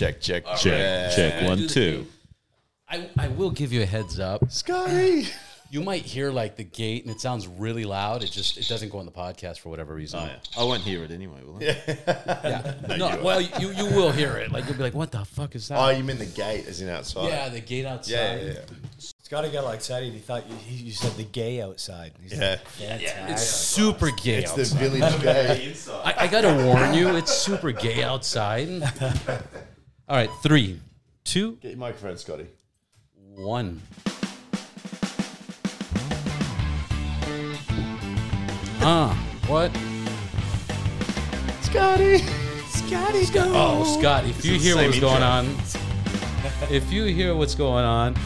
Check, check, Check, check. check, one, two. I, I will give you a heads up. Scotty. You might hear like the gate and it sounds really loud. It just it doesn't go on the podcast for whatever reason. Oh, yeah. I won't hear it anyway, will I? Yeah. No, well you, you will hear it. Like you'll be like, what the fuck is that? Oh, you mean the gate as in outside? yeah, the gate outside. Yeah, yeah, yeah. Scotty got all excited. He thought you, he, you said the gay outside. He's Yeah. like, It's super gay It's the village gay. I, I gotta warn you, it's super gay outside. All right, three, two, Get your microphone, Scotty. one. Ah, what? Scotty. Scotty's go. Oh, Scott, if you hear what's going on, if you hear what's going on,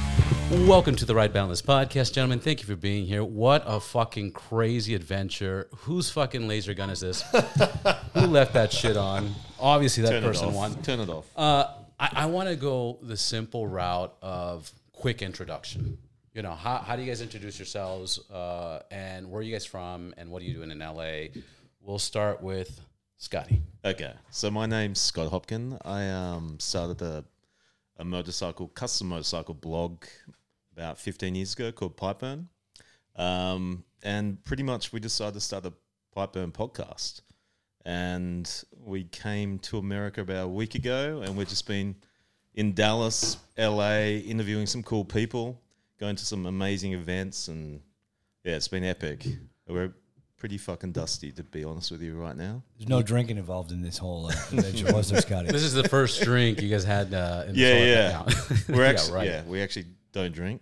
welcome to the Ride Boundless podcast, gentlemen. Thank you for being here. What a fucking crazy adventure. Whose fucking laser gun is this? Who left that shit on? Obviously, that Turn it person off. won. Turn it off. Uh, I, I want to go the simple route of quick introduction. You know, how, how do you guys introduce yourselves uh, and where are you guys from and what are you doing in LA? We'll start with Scotty. Okay, so my name's Scott Hopkins. I um, started a, a motorcycle, custom motorcycle blog about 15 years ago called Pipeburn. Um, and pretty much we decided to start a Pipeburn podcast. And we came to America about a week ago, and we've just been in Dallas, LA, interviewing some cool people, going to some amazing events, and yeah, it's been epic. We're pretty fucking dusty, to be honest with you, right now. There's no drinking involved in this whole uh, adventure, was there, Scotty? This is the first drink you guys had. Uh, in Yeah, toilet. yeah. We're actually, yeah, yeah, we actually don't drink.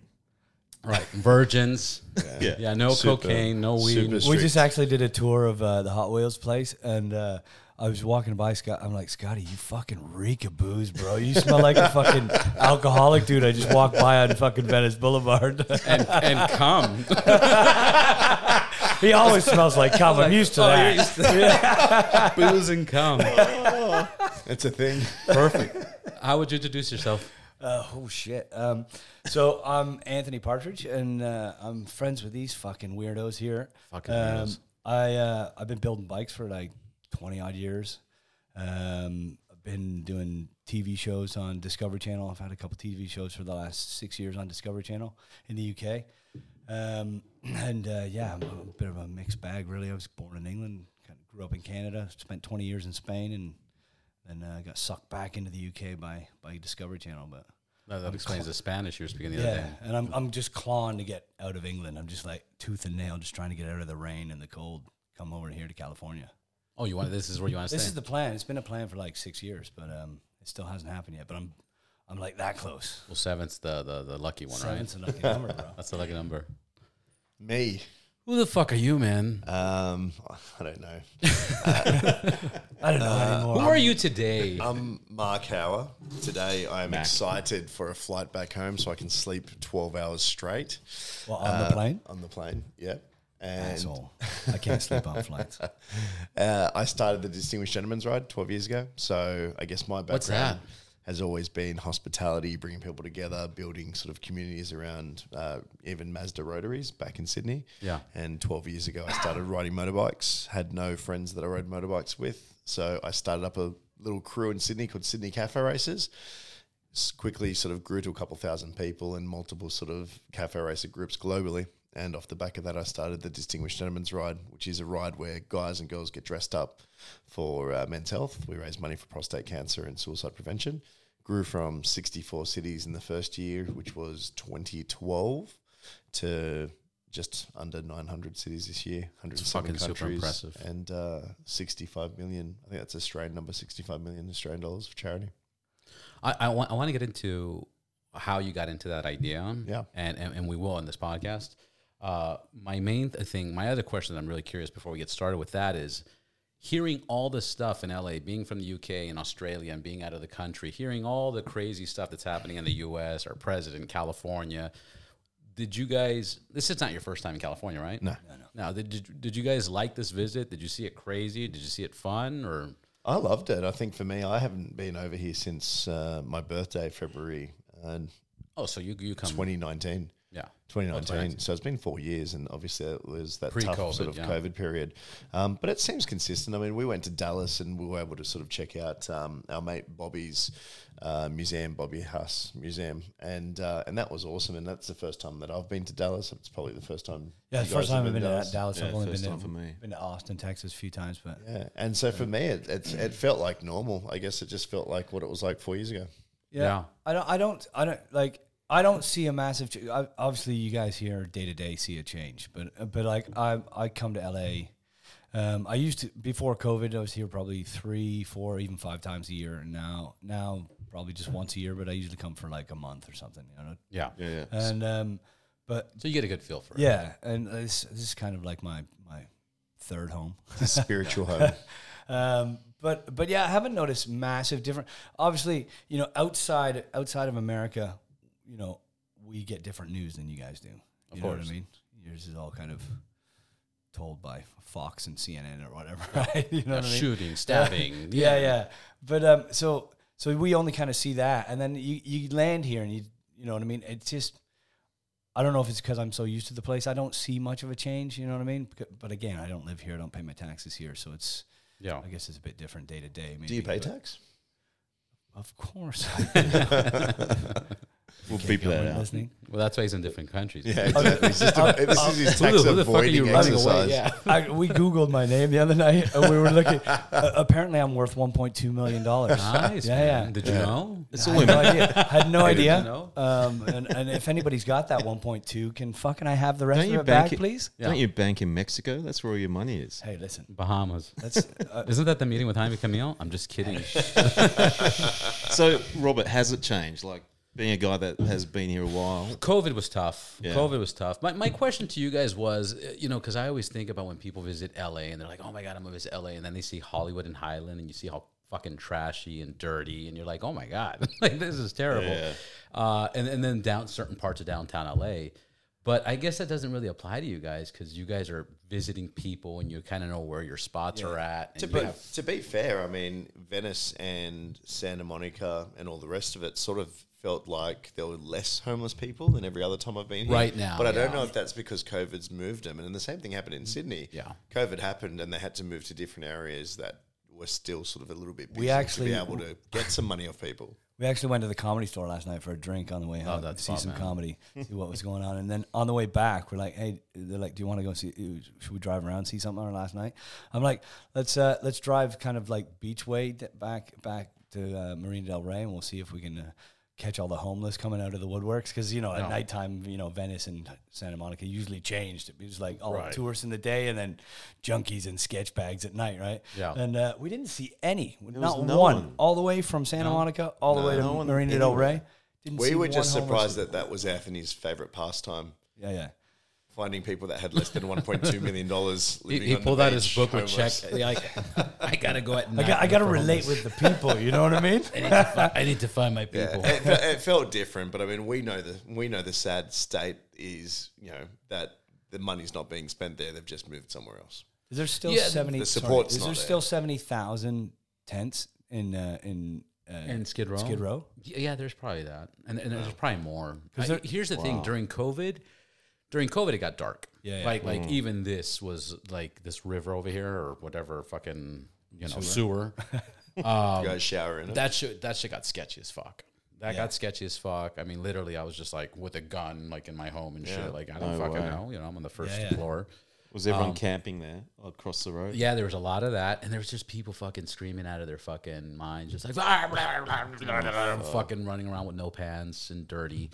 right, right. Virgins. Yeah, Yeah, no Super- cocaine, no weed. we just actually did a tour of uh, the Hot Wheels place, and uh, I was walking by Scott. I'm like, Scotty, you fucking reek of booze, bro. You smell like a fucking alcoholic dude. I just walked by on fucking Venice Boulevard. and and come. He always smells like cum. I'm used to Oh, that. you're used to- Booze and cum. It's a thing. Perfect. How would you introduce yourself? Uh, oh shit. Um, so I'm Anthony Partridge, and uh, I'm friends with these fucking weirdos here. Fucking um, weirdos. I uh, I've been building bikes for like 20 odd years. Um, I've been doing TV shows on Discovery Channel. I've had a couple TV shows for the last six years on Discovery Channel in the UK. Um, and uh, yeah, I'm a bit of a mixed bag. Really, I was born in England, kind of grew up in Canada, spent 20 years in Spain, and then uh, got sucked back into the UK by by Discovery Channel. But No, that explains the Spanish you were speaking the other yeah, day. and I'm I'm just clawing to get out of England. I'm just like tooth and nail, just trying to get out of the rain and the cold. Come over here to California. Oh, you want this is where you want to This stay. is the plan. It's been a plan for like six years, but um, it still hasn't happened yet. But I'm I'm like that close. well, seven's the, the the lucky one, Seven's right? a lucky number, bro. That's the lucky number. Me. Who the fuck are you, man? Um, I don't know. I don't know anymore. Who are you today? I'm Mark Hawwa. Today I'm excited for a flight back home so I can sleep 12 hours straight. Well, on the plane. On the plane, yeah. And Asshole. I can't sleep on flights. uh, I started the Distinguished Gentleman's Ride 12 years ago. So I guess my background What's that? Has always been hospitality, bringing people together, building sort of communities around uh, even Mazda Rotaries back in Sydney. Yeah. And 12 years ago, I started riding motorbikes, had no friends that I rode motorbikes with. So I started up a little crew in Sydney called Sydney Cafe Racers. S- Quickly sort of grew to a couple thousand people and multiple sort of cafe racer groups globally. And off the back of that, I started the Distinguished Gentleman's Ride, which is a ride where guys and girls get dressed up for uh, men's health. We raise money for prostate cancer and suicide prevention. Grew from 64 cities in the first year, which was 2012, to just under 900 cities this year, 107 fucking super countries, impressive. and uh, 65 million. I think that's Australian number, 65 million Australian dollars for charity. I, I want I want to get into how you got into that idea. Yeah. and and, and we will in this podcast. Uh, my main th- thing, my other question that I'm really curious before we get started with that is hearing all this stuff in LA, being from the UK and Australia and being out of the country, hearing all the crazy stuff that's happening in the US, our president, California. Did you guys? This is not your first time in California, right? No. No, no. Now, did you, did you guys like this visit? Did you see it crazy? Did you see it fun? Or I loved it. I think for me, I haven't been over here since uh, my birthday, February uh, oh, so you you come 2019. Yeah. 2019. So it's been four years, and obviously it was that tough Pre-COVID, sort of yeah. COVID period. Um, but it seems consistent. I mean, we went to Dallas and we were able to sort of check out um, our mate Bobby's uh, museum, Bobby Haas Museum, and uh, and that was awesome. And that's the first time that I've been to Dallas. It's probably the first time. Yeah, the first time I've been to Dallas. Dallas. Yeah, I've only first been time to, for me. been to Austin, Texas a few times, but Yeah, and so for me, it, it it felt like normal. I guess it just felt like what it was like four years ago. Yeah. I don't. I don't. I don't like. I don't see a massive. Ch- I, obviously, you guys here day to day see a change, but but like I I come to LA. Um, I used to before COVID. I was here probably three, four, even five times a year, and now now probably just once a year. But I usually come for like a month or something, you know. Yeah. Yeah, yeah. And um, but So you get a good feel for it. yeah, and this this is kind of like my my third home. It's a spiritual home. Um, but but yeah, I haven't noticed massive different. Obviously, you know, outside outside of America, you know, we get different news than you guys do. You know what. I mean? Yours is all kind of told by Fox and CNN or whatever, right? You know what I mean? Shooting, stabbing. Yeah, yeah. But um, so so we only kind of see that, and then you you land here, and you you know what I mean. It's just I don't know if it's because I'm so used to the place. I don't see much of a change. You know what I mean? But again, I don't live here. I don't pay my taxes here, so it's Yeah. I guess it's a bit different day to day. Do you pay tax? Of course. We'll beep that out. listening. Well, that's why he's in different countries. Yeah, exactly. It's just a, this is his Who tax the- who the fuck are you avoiding running away? exercise. Yeah. I, we Googled my name the other night and we were looking. Uh, apparently, I'm worth 1.2 million dollars. Nice. Yeah, man. yeah. Did you know? It's I all had in no idea. Had no idea. you know? Um, and, and if anybody's got that 1.2, can fucking I have the rest Don't of you it back, it- please? Yeah. Don't you bank in Mexico? That's where all your money is. Hey, listen. Bahamas. That's uh, Isn't that the meeting with Jaime Camille? I'm just kidding. So, Robert, has it changed? Like being a guy that has been here a while. COVID was tough. Yeah. COVID was tough. My, my question to you guys was, uh, you know, because I always think about when people visit LA and they're like, oh my God, I'm going to visit LA. And then they see Hollywood and Highland and you see how fucking trashy and dirty. And you're like, oh my God, like this is terrible. Yeah. Uh, and, and then down certain parts of downtown LA. But I guess that doesn't really apply to you guys because you guys are visiting people and you kind of know where your spots are at. To be, have, to be fair, I mean, Venice and Santa Monica and all the rest of it sort of felt like there were less homeless people than every other time I've been here. Right now, But I don't know if that's because COVID's moved them. And the same thing happened in Sydney. Yeah. COVID happened and they had to move to different areas that were still sort of a little bit busy We actually- to be able to get some money off people. We actually went to the comedy store last night for a drink on the way home. to see fun, some man. comedy, see what was going on, and then on the way back, we're like, "Hey, they're like, do you want to go see? Should we drive around see something on last night?" I'm like, "Let's uh, let's drive kind of like beach way back back to uh, Marina Del Rey, and we'll see if we can." Uh, Catch all the homeless coming out of the woodworks because you know at No. nighttime you know Venice and Santa Monica usually changed. It was like all Right. tourists in the day and then junkies and sketch bags at night, right? Yeah. And uh, we didn't see any, not no one, one. all the way from Santa Monica all the way to no one Marina Del. Rey. Didn't We see were just surprised that that was Anthony's favorite pastime. Yeah, yeah. Finding people that had less than $1.2 million he, he pulled out his book with homeless. check. Like, I got to go at I got, I got to relate homeless. with the people. You know what I mean? I need, to fi- I need to find my Yeah, people. it, it felt different, but I mean, we know the we know the sad state is you know that the money's not being spent there; they've just moved somewhere else. Is there still Yeah, seventy? the sorry, support's is there there. still seventy thousand tents in uh, in uh, And Skid Row. Skid Row? Yeah, yeah, there's probably that, and, and there's probably more. 'Cause I- here's the thing: during COVID, during COVID, it got dark. Yeah, yeah. like like mm. even this was like this river over here or whatever fucking you know sewer. you um, guys shower in it. that shit that shit got sketchy as fuck. That got sketchy as fuck. I mean, literally, I was just like with a gun, like in my home and shit. Like I don't No fucking way. know. You know, I'm on the first Yeah, yeah. floor. Was everyone camping there across the road? Yeah, there was a lot of that, and there was just people fucking screaming out of their fucking minds, just like "Ah, blah, blah, blah, blah, blah," fucking running around with no pants and dirty.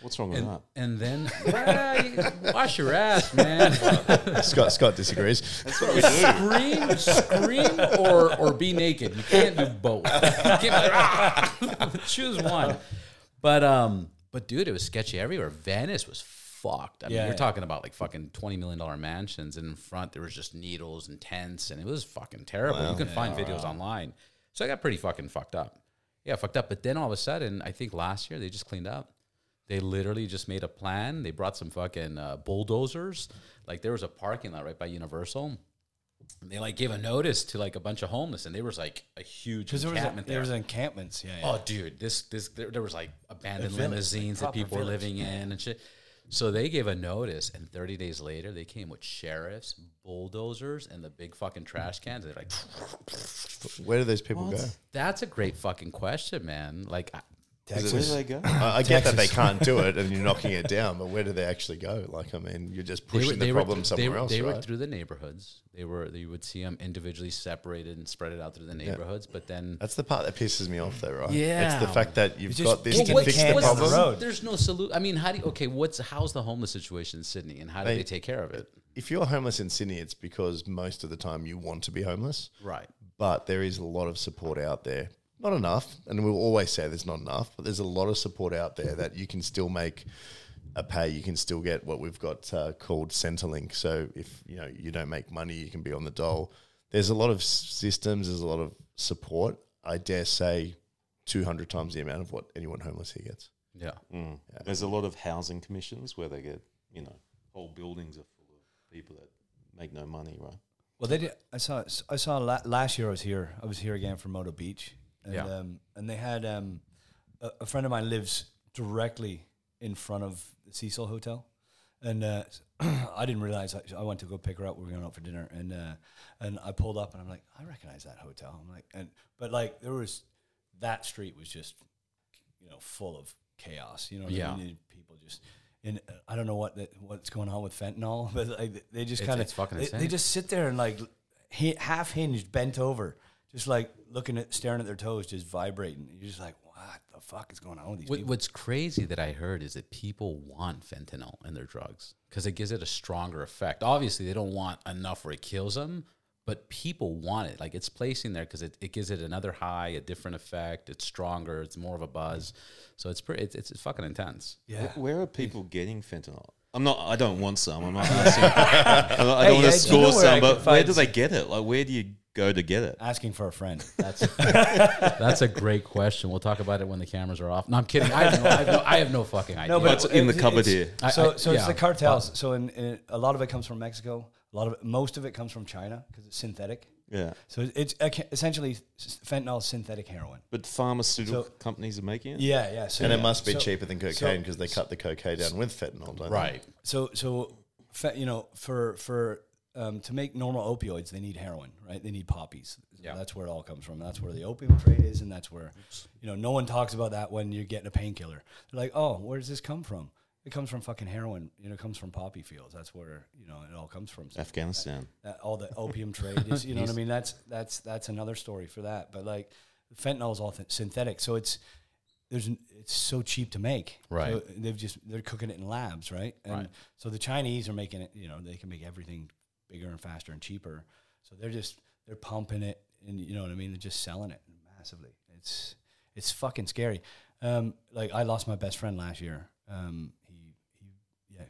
What's wrong with And, that? and then well, you wash your ass, man. Scott Scott disagrees. scream, scream, or or be naked. You can't do both. Can't be like, "Ah." choose one. But um, but dude, it was sketchy everywhere. Venice was fucked. I mean, Yeah, you're yeah. talking about like fucking twenty million dollar mansions, and in front there was just needles and tents, and it was fucking terrible. you can find videos online. So I got pretty fucking fucked up. Yeah, fucked up. But then all of a sudden, I think last year they just cleaned up. They literally just made a plan. They brought some fucking uh, bulldozers. Like there was a parking lot right by Universal. They like gave a notice to like a bunch of homeless, and there was like a huge Because there was a, encampment there there. was encampments. Yeah, yeah. Oh, dude, this this there, there was like abandoned village, limousines like that people proper were living in and shit. So they gave a notice, and 30 days later, they came with sheriffs, bulldozers, and the big fucking trash cans. They're like, Where do those people go? that's a great fucking question, man. Like, I- Where do they go? I, I get that they can't do it and you're knocking it down, but where do they actually go? Like, I mean, you're just pushing were, the problem were, somewhere they, were- else, They were through the neighborhoods. They were. You would see them individually separated and spread it out through the neighborhoods. But then, That's the part that pisses me off, though, right? Yeah, it's the fact that you've It's just got this kicking to the fix the down the problem. road. there's no solution. I mean, how do you, okay? What's how's the homeless situation in Sydney, and how do Mate, they take care of it? If you're homeless in Sydney, it's because most of the time you want to be homeless. Right. but there is a lot of support out there. Not enough, and we'll always say there's not enough, but there's a lot of support out there that you can still make a pay. You can still get what we've got uh, called Centrelink. So if you know you don't make money, you can be on the dole. There's a lot of systems. There's a lot of support. I dare say, two hundred times the amount of what anyone homeless here gets. Yeah. Mm. There's a lot of housing commissions where they get, you know, whole buildings are full of people that make no money, right? Well, they did. I saw. I saw last year. I was here. I was here again for Moto Beach, and Yeah. um, and they had um, a, a friend of mine lives directly in front of the Cecil Hotel, and uh, I didn't realize. I, I went to go pick her up. We were going out for dinner, and uh, and I pulled up, and I'm like, I recognize that hotel. I'm like, and but like there was that street was just you know full of chaos. You know, what Yeah. I mean? people just. And uh, I don't know what the, what's going on with fentanyl, but like they just kind of they, they just sit there and like hi- half hinged, bent over, just like looking at staring at their toes, just vibrating. You're just like, what the fuck is going on with these What, people? what's crazy that I heard is that people want fentanyl in their drugs because it gives it a stronger effect. Obviously, they don't want enough where it kills them, but people want it. Like it's placing there because it, it gives it another high, a different effect. It's stronger. It's more of a buzz. So it's pretty. It's, it's, it's fucking intense. Yeah. Where are people getting fentanyl? I'm not. I don't want some. I'm not. I don't, Hey, don't want yeah, to you know score some. But where do they get it? Like, where do you go to get it? Asking for a friend. That's that's a great question. We'll talk about it when the cameras are off. No, I'm kidding. I have no, I have no, I have no fucking idea. No, but What's in the it- cupboard here? I- So, I- so it's the cartels. So, in, in a lot of it comes from Mexico. A lot of it, most of it comes from China because it's synthetic. Yeah, So it's it's uh, essentially fentanyl synthetic heroin. but pharmaceutical So- companies are making it. Yeah, yeah. So And it must be so- cheaper than cocaine because they cut the cocaine down with fentanyl, don't right. So so fe- you know for for um, to make normal opioids they need heroin right? They need poppies. Yeah. that's where it all comes from. That's where the opium trade is and that's where you know no one talks about that when you're getting a painkiller. They're like oh where does this come from? It comes from fucking heroin. You know it comes from poppy fields. That's where you know it all comes from. So Afghanistan. that, all the opium trade is you know what I mean? That's that's that's another story for that. But like fentanyl is all th- synthetic. So it's there's n- it's so cheap to make. Right. so they've just they're cooking it in labs right? And Right. so the Chinese are making it you know they can make everything bigger and faster and cheaper so they're just they're pumping it and you know what I mean they're just selling it massively it's it's fucking scary um like I lost my best friend last year um he he yeah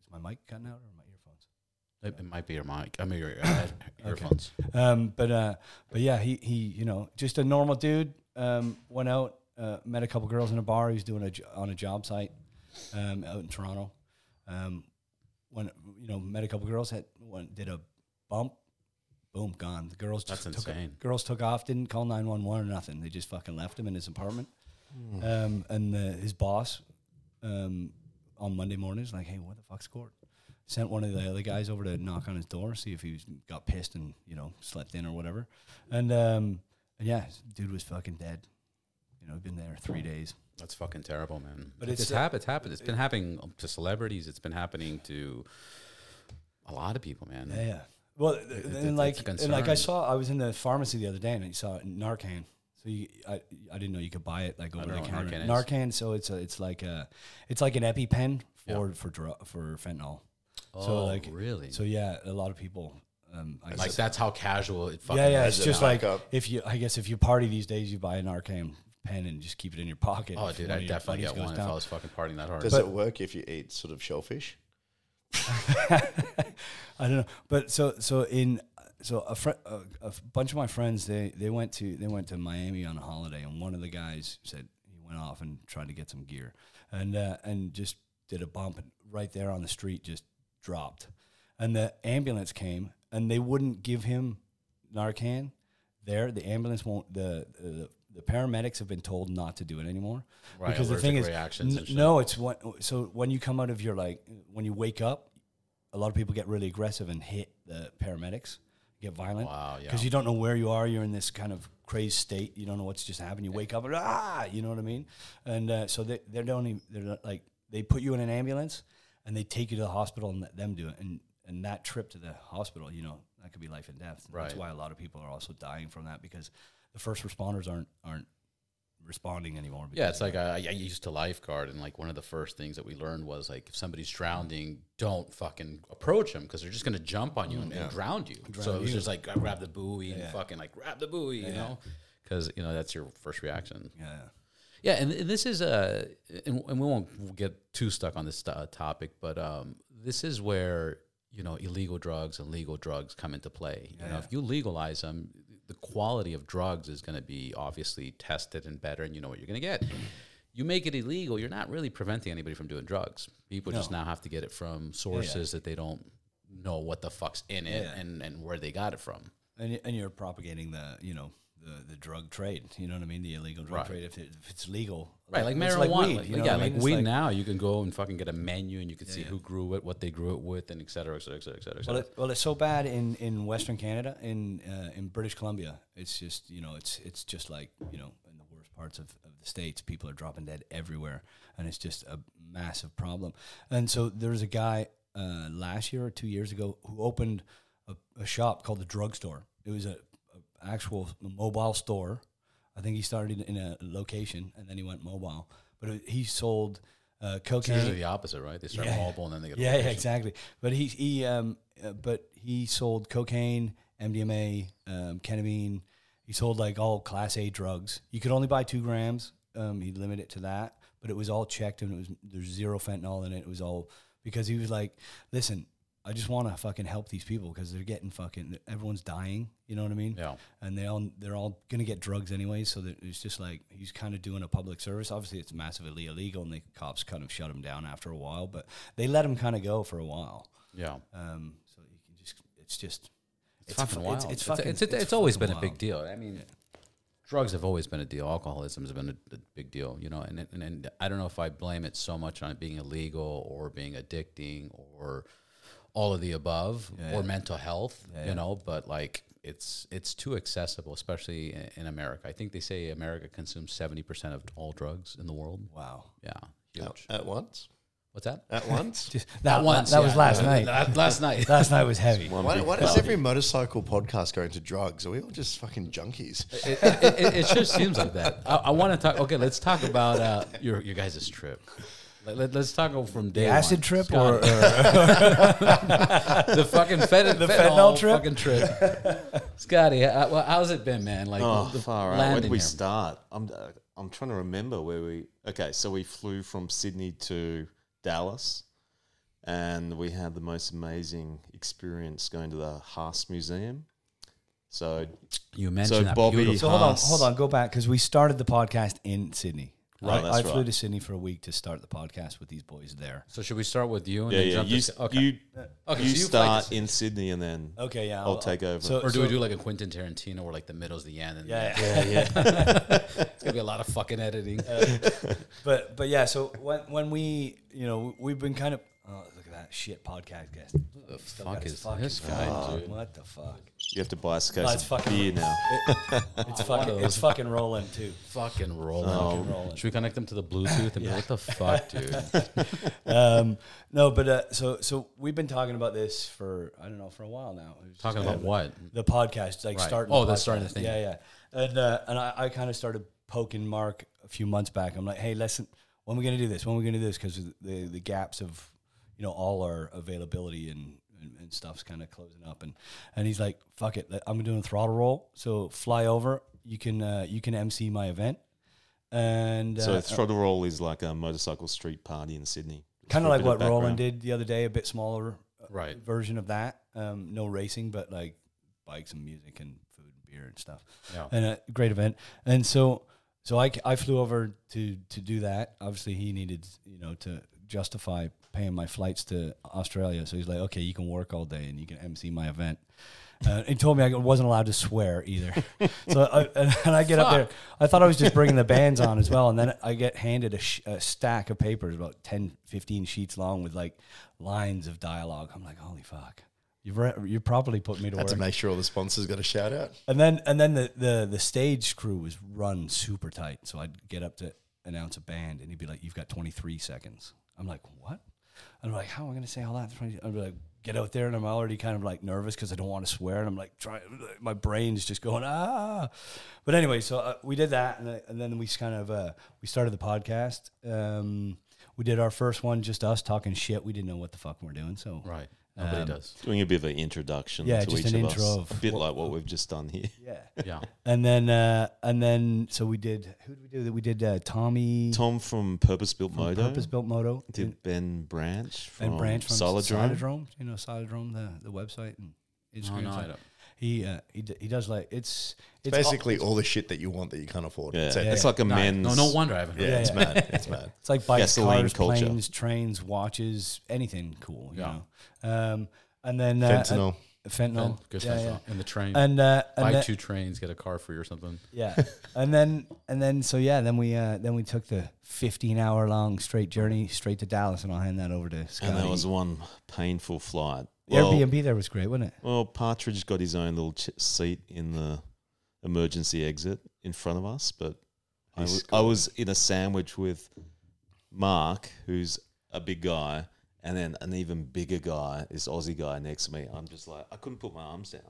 is my mic cutting out or my earphones It, it might be your mic. I mean your uh, earphones. Um, but uh, but yeah, he he you know just a normal dude. Um, went out, uh, met a couple girls in a bar. He was doing a jo- on a job site, um, out in Toronto. Um, when you know met a couple girls, had went did a bump, boom, gone. The girls That's just took insane. girls took off, didn't call nine one one or nothing. They just fucking left him in his apartment. Um, and the, his boss, um, on Monday morning is like, hey, what the fuck's court? Sent one of the other guys over to knock on his door, see if he was, got pissed and you know slept in or whatever. And um, and yeah, dude was fucking dead. You know, been there three days. That's fucking terrible, man. But it's, it's, uh, happened. It's happened. It's been happening to celebrities. It's been happening to a lot of people, man. Yeah, yeah. Well, it- and it's a like and like I saw, I was in the pharmacy the other day and I saw Narcan. So you, I, I didn't know you could buy it like over the counter. Narcan Narcan, so it's a, it's like a, it's like an EpiPen Yeah. for for for fentanyl. Oh, So, like, really? So yeah, a lot of people. Um, I like guess- that's how casual it fucking yeah, yeah. It's just like backup. if you, I guess, if you party these days, you buy a Narcan pen and just keep it in your pocket. Oh, dude, I definitely buddies get goes one if down. I was fucking partying that hard. Does But- it work if you eat sort of shellfish? I don't know, but so so in so a, fr- a, a f- bunch of my friends they they went to they went to Miami on a holiday, and one of the guys said he went off and tried to get some gear, and uh, and just did a bump and right there on the street, just dropped, and the ambulance came, and they wouldn't give him Narcan. There, the ambulance won't the the, the paramedics have been told not to do it anymore Right, because the thing is, n- no, it's what. So when you come out of your like, when you wake up, a lot of people get really aggressive and hit the paramedics, get violent. Wow, yeah. Because you don't know where you are. You're in this kind of crazed state. You don't know what's just happened. You wake up and ah, you know what I mean. And uh, so they they don't even they're not, like they put you in an ambulance and they take you to the hospital and let them do it. And and that trip to the hospital, you know, that could be life and death. That's why a lot of people are also dying from that because the first responders aren't aren't responding anymore. Yeah, it's like I, I used to lifeguard, and like one of the first things that we learned was like if somebody's drowning, don't fucking approach them because they're just gonna jump on you and, and drown you. so it was just like grab the buoy and fucking like grab the buoy, you know, because you know that's your first reaction. yeah. Yeah, and, and this is uh, and, and we won't get too stuck on this uh, topic, but um, this is where you know illegal drugs and legal drugs come into play. you know, if you legalize them, the quality of drugs is going to be obviously tested and better, and you know what you're going to get. You make it illegal, you're not really preventing anybody from doing drugs. People just now have to get it from sources that they don't know what the fuck's in it Yeah. and, and where they got it from. and and you're propagating the you know the, the drug trade. You know what I mean? The illegal drug Right. trade. If, it, if it's legal, Right, like it's marijuana. weed, Like, you know yeah, I like mean? It's weed now, you can go and fucking get a menu and you can see yeah. who grew it, what they grew it with, and et cetera, et cetera, et cetera, et cetera. et Well, it, well, it's so bad in, in Western Canada, in uh, in British Columbia. It's just you know, it's it's just like you know, in the worst parts of, of the states, people are dropping dead everywhere, and it's just a massive problem. And so there's a guy uh, last year or two years ago who opened a, a shop called the Drugstore. It was a actual mobile store. I think he started in a location and then he went mobile, but it, he sold uh, It's usually cocaine. the opposite, right? They start Yeah. mobile and then they get Yeah, yeah, exactly. But he he um uh, but he sold cocaine, MDMA, um, ketamine. He sold like all class A drugs. You could only buy two grams. Um, he limited it to that, but it was all checked and it was there's zero fentanyl in it. It was all because he was like, listen, I just want to fucking help these people because they're getting fucking everyone's dying. You know what I mean? Yeah. and they all they're all gonna get drugs anyway. So that it's just like he's kind of doing a public service. Obviously, it's massively illegal, and the cops kind of shut him down after a while. But they let him kind of go for a while. Yeah. Um, so you can just it's just It's, fucking wild. It's, It's, it's, fucking. it's, it's, always been fucking a big deal. I mean, drugs have always been a deal. Alcoholism has been a, a big deal, you know. And, and and I don't know if I blame it so much on it being illegal or being addicting or all of the above or mental health, you know. But like, it's it's too accessible, especially in, in America. I think they say America consumes seventy percent of all drugs in the world. Wow. Yeah, huge. At once? What's that? At once? Just, That that, once, that, that was last night. That- last night. last night was heavy. Why, why does every motorcycle podcast go into drugs? Are we all just fucking junkies? it, it, it, it just seems like that. I, I want to talk. Okay, let's talk about uh, your your guys' trip. Let, let, us talk from day The acid one. trip Scotty. or, or the fucking fent- The fentanyl, fentanyl trip? fucking trip. Scotty, how, well, how's it been, man? Like Oh, the far out. Where did we here? start? I'm uh, I'm trying to remember where we. Okay, so we flew from Sydney to Dallas, and we had the most amazing experience going to the Haas Museum. So You mentioned that Bobby- beautiful- so hold on, hold on, go back because we started the podcast in Sydney. Oh, Right, that's I flew right. to Sydney for a week to start the podcast with these boys there. So should we start with you and yeah, then yeah, jump you to okay. you uh, Okay, you so you fly to start in Sydney and then Okay, yeah, I'll take over. So, or do so- we do like a Quentin Tarantino where like the middle's the end and Yeah, yeah, yeah. it's gonna be a lot of fucking editing. Uh, but but yeah, so when when we you know we've been kind of look at that shit podcast guest. the Still fuck got his is fucking this phone. guy, dude? What the fuck? you have to buy us a case it's of fucking- beer now. It's fucking it's fucking rolling too. Fucking rolling. Fucking rolling. Should we connect them to the Bluetooth and be what the fuck, dude? um, no, but uh, so so we've been talking about this for I don't know for a while now. It was just Talking kind about of what? the podcast, like Right. starting. Oh, the that's starting the podcast. thing. Yeah, yeah. And uh, and I, I kind of started poking Mark a few months back. I'm like, hey, listen, when are we gonna do this? When are we gonna do this? Because the the gaps of you know all our availability and and, and stuff's kind of closing up. And and he's like, fuck it, I'm doing a throttle roll. So fly over. You can uh, you can MC my event. And So uh, throttle roll is like a motorcycle street party in Sydney. kind of like bit what Roland did the other day, a bit smaller uh, Right. version of that. Um, no racing, but like bikes and music and food and beer and stuff. Yeah. And a great event. And so, so I, I flew over to to do that. Obviously, he needed you know to justify paying my flights to Australia. So he's like, okay, you can work all day and you can MC my event. Uh, he told me I wasn't allowed to swear either. so I, and, and I get up there. I thought I was just bringing the bands on as well. And then I get handed a, sh- a stack of papers, about 10, 15 sheets long with like lines of dialogue. I'm like, holy fuck. You've, re- you've properly put me to Had work. to make sure all the sponsors got a shout out. And then and then the, the the stage crew was run super tight. So I'd get up to announce a band and he'd be like, You've got 23 seconds. I'm like, What? And I'm like, How am I gonna say all that? Be like, get out there and I'm already kind of like nervous because I don't want to swear and I'm like trying my brain's just going ah but anyway so uh, we did that and, uh, and then we kind of uh, we started the podcast um, we did our first one just us talking shit we didn't know what the fuck we're doing so Right. Nobody Um, does. Doing a bit of an introduction Yeah, to just each an of intro us. of a bit what- like what we've just done here. yeah Yeah. and then uh, and then so we did who did we do that we did uh, Tommy Tom from Purpose Built from Moto Purpose Built Moto did Ben Branch from and Branch from Silodrome. Silodrome. You know Silodrome, the, the website and No, Instagram. no, I don't. He uh, he d- he does like it's it's Basically, all the shit that you want that you can't afford. Yeah, It's, Yeah, it's yeah. like a No, men's. no, no wonder I haven't. yeah, heard it's of mad. It's mad. It's like bikes, Gasoline cars, culture. planes, trains, watches, anything cool. You Yeah. know. Um, and then uh, Fentanyl. uh, fentanyl, it. Good yeah, stuff. yeah. And the train. And uh, and Buy then, two trains, get a car free or something. yeah, and then and then so yeah, then we uh, then we took the 15 hour long straight journey straight to Dallas, and I'll hand that over to Scotty. And that was one painful flight. Well, Airbnb there was great, wasn't it? well, Partridge got his own little ch- seat in the emergency exit in front of us, but I was, I was in a sandwich with Mark, who's a big guy, and then an even bigger guy, this Aussie guy next to me. I'm just like, I couldn't put my arms down.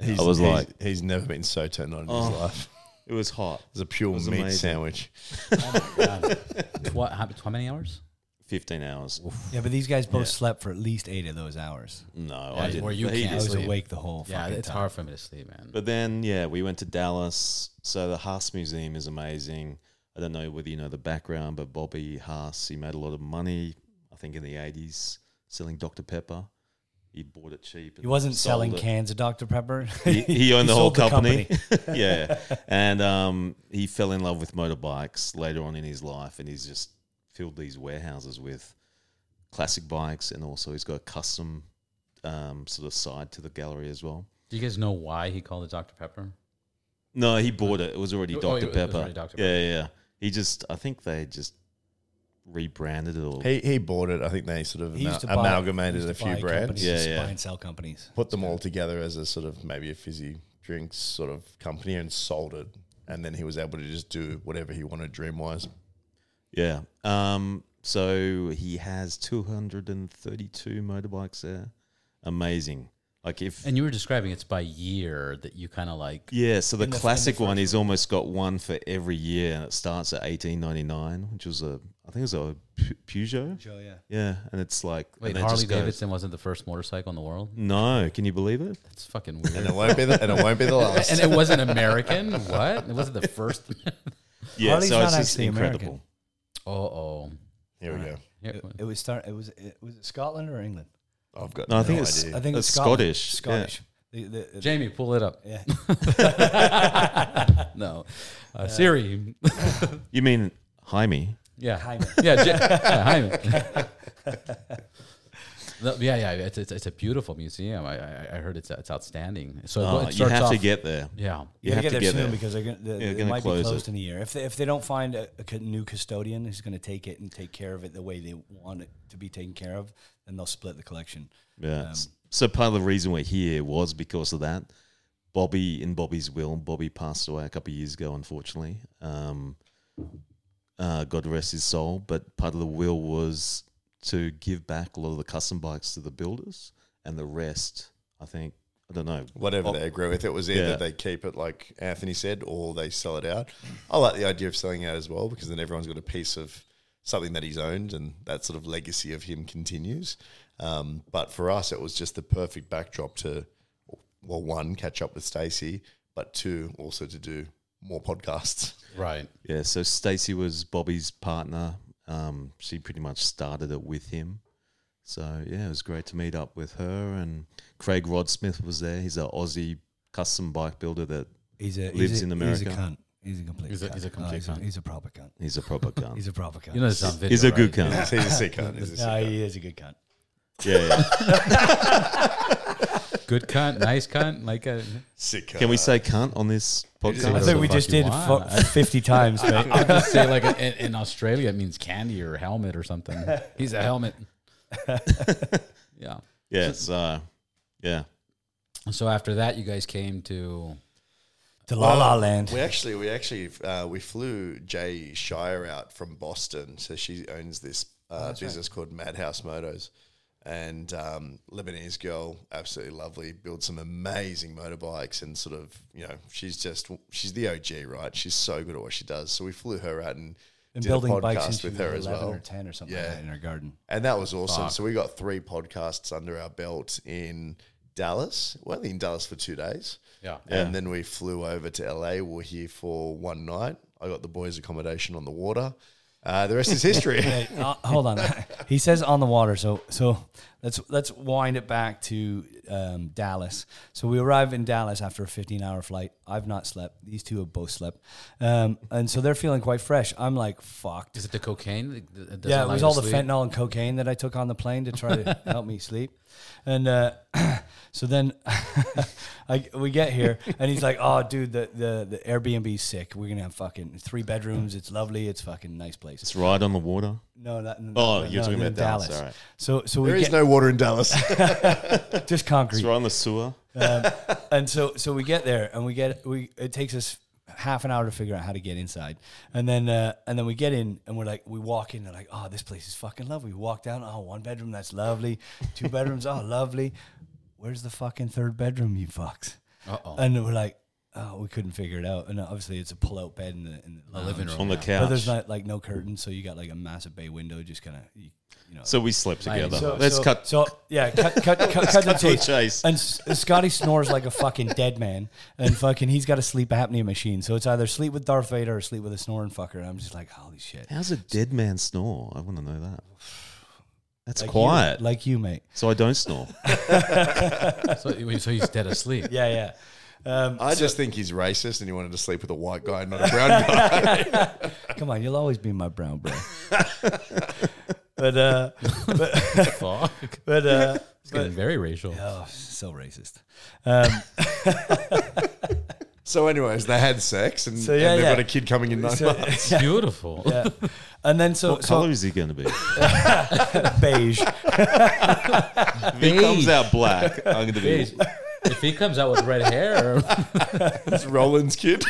He's, I was he's- like- he's never been so turned on in Oh. his life. It was hot. It was a pure was meat amazing. sandwich. Oh my god. Tw- how, how many hours? 15 hours. Yeah, but these guys both Yeah. slept for at least eight of those hours. No, Yeah, I didn't. or you but he can't I did. was sleep. awake the whole Yeah, fucking it's time. hard for me to sleep, man. But then, yeah, we went to Dallas. So the Haas Museum is amazing. I don't know whether you know the background, but Bobby Haas, he made a lot of money, I think, in the 80s selling Dr. Pepper. He bought it cheap. He and wasn't sold selling it. cans of Dr. Pepper. He, he owned He the whole sold the company. yeah. And um, he fell in love with motorbikes later on in his life, and he's just filled these warehouses with classic bikes, and also he's got a custom um, sort of side to the gallery as well. Do you guys know why he called it Dr. Pepper? No, he bought it. It was already Oh, Dr. it was Pepper. already Dr. Yeah, yeah, yeah. He just, I think they just rebranded it or. He he bought it. I think they sort of He used buy- amalgamated a few brands, companies, Yeah, yeah. Buy and sell companies. put them all together as a sort of maybe a fizzy drinks sort of company, and sold it. And then he was able to just do whatever he wanted dream wise. Yeah. Um. So he has 232 motorbikes there. Amazing. Like if. And you were describing it's by year that you kind of like. yeah, so the the- in the classic one, first he's almost got one for every year, and it starts at 1899, which was a, I think it was a Pu- Peugeot. Yeah. Yeah, and it's like Wait, Harley just goes- Davidson wasn't the first motorcycle in the world? No, can you believe it? That's fucking weird. And weird. it won't be the and it won't be the last. and it wasn't American? What? It wasn't the first? Yeah, Harley's so not it's just actually incredible. Oh, oh. Here we go. It, it was start. It was it was it Scotland or England? I've got No, no, I think it's- idea. I think It's it's Scotland. Scottish, Scottish. The, the, the- Jamie, pull it up. yeah. no. Uh, Siri. You mean Jaime? Yeah. Jaime. Yeah, J- yeah, Jaime. No, yeah, yeah, it's, it's it's a beautiful museum. I I, I heard it's it's outstanding. So Oh, it you starts have to get there. yeah. You You, have gotta get there get soon there. because they're gonna, the, they're it gonna might close be closed it. in a year. If they, if they don't find a new custodian who's going to take it and take care of it the way they want it to be taken care of, then they'll split the collection. Yeah. Um, so part of the reason we're here was because of that. Bobby, in Bobby's will, Bobby passed away a couple of years ago, unfortunately. Um, uh, God rest his soul. But part of the will was to give back a lot of the custom bikes to the builders, and the rest, I think, I don't know. Whatever Oh, they agree with, it was either Yeah. they keep it like Anthony said, or they sell it out. I like the idea of selling out as well because then everyone's got a piece of something that he's owned, and that sort of legacy of him continues. Um, but for us, it was just the perfect backdrop to, well, one, catch up with Stacey, but two, also to do more podcasts. Right. Yeah, so Stacey was Bobby's partner. Um, she pretty much started it with him. So yeah, it was great to meet up with her. And Craig Rodsmith was there. He's an Aussie custom bike builder that He's a Lives he's a, in He's a America. cunt. He's a complete. He's a- cunt. he's a complete he's, cunt. he's a proper cunt. he's a proper gun. He's a proper cunt. You know this on video. He's a good cunt. He's a sick cunt. He's a sick no, cunt. he is a good cunt. Yeah, yeah. Good cunt, nice cunt, like a. Sick. Can we say cunt on this podcast? I podcast? think we just did want. fu- 50 times, mate. I'll just say like in, in Australia it means candy or helmet or something. He's a helmet. yeah. Yeah, so yeah. So after that, you guys came to. to La La Well, Land. We actually, we actually, uh, we flew Jay Shire out from Boston. So she owns this uh, business called Madhouse Motos, and um, Lebanese girl, absolutely lovely, builds some amazing motorbikes, and sort of, you know, she's just, she's the OG, right? She's so good at what she does. So we flew her out and. Been did building a podcast since with her as well. or 10 or something Yeah. like that in her garden. And that was awesome. Fuck. So we got three podcasts under our belt in Dallas. We're only in Dallas for two days. Yeah. And then we flew over to LA. We were here for one night. I got the boys' accommodation on the water. Uh, the rest is history. Uh, hold on. he says on the water. So so let's let's wind it back to um, Dallas. So we arrive in Dallas after a 15 hour flight. I've not slept. These two have both slept, um, and so they're feeling quite fresh. I'm like fucked. Is it the cocaine? that- that Yeah, it was all the sleep? fentanyl and cocaine that I took on the plane to try to help me sleep. And uh, so then I, we get here, and he's like, "Oh, dude, the the the Airbnb's sick. We're gonna have fucking three bedrooms. It's lovely. It's fucking nice place." It's right on the water. No, not, Oh, no, you're no, talking about Dallas. All right. So so we there is get no water in Dallas. just It's concrete. right on the sewer. Um, and so so we get there and we get we it takes us half an hour to figure out how to get inside and then uh, and then we get in and we're like we walk in and like oh this place is fucking lovely we walk down oh one bedroom that's lovely two bedrooms oh lovely where's the fucking third bedroom you fucks Uh-oh. and we're like oh we couldn't figure it out and obviously it's a pull out bed in the, in the living room. On the yeah. but there's not like no curtains so you got like a massive bay window just kind of you, you know So we slept together. So- Let's so, cut. So yeah, cut, cut, cut, cut, the cut the chase. chase. And S- Scotty snores like a fucking dead man, and fucking he's got a sleep apnea machine. So it's either sleep with Darth Vader or sleep with a snoring fucker. And I'm just like, holy shit. How's a dead man snore? I want to know that. That's Like quiet. you, like you, mate. so I don't snore. So, so he's dead asleep. Yeah, yeah. Um, I just think he's racist and he wanted to sleep with a white guy, and not a brown guy. come on, you'll always be my brown bro. But uh, but Fuck. but uh, It's getting very racial. oh, so racist. Um, so, anyways, they had sex and, So, yeah, and they've yeah. got a kid coming in nine so, months. It's beautiful. yeah. And then so What so color is he going to be? beige. if he comes out black, I'm going to be. Jeez. if he comes out with red hair, It's Roland's kid.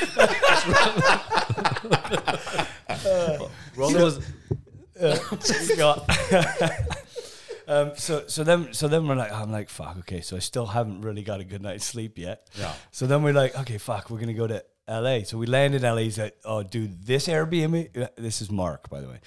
Roland was um, so so then so then we're like I'm like fuck okay so I still haven't really got a good night's sleep yet Yeah. so then we're like okay fuck we're gonna go to L.A. so we land in L.A. He's like oh dude this Airbnb uh, this is Mark by the way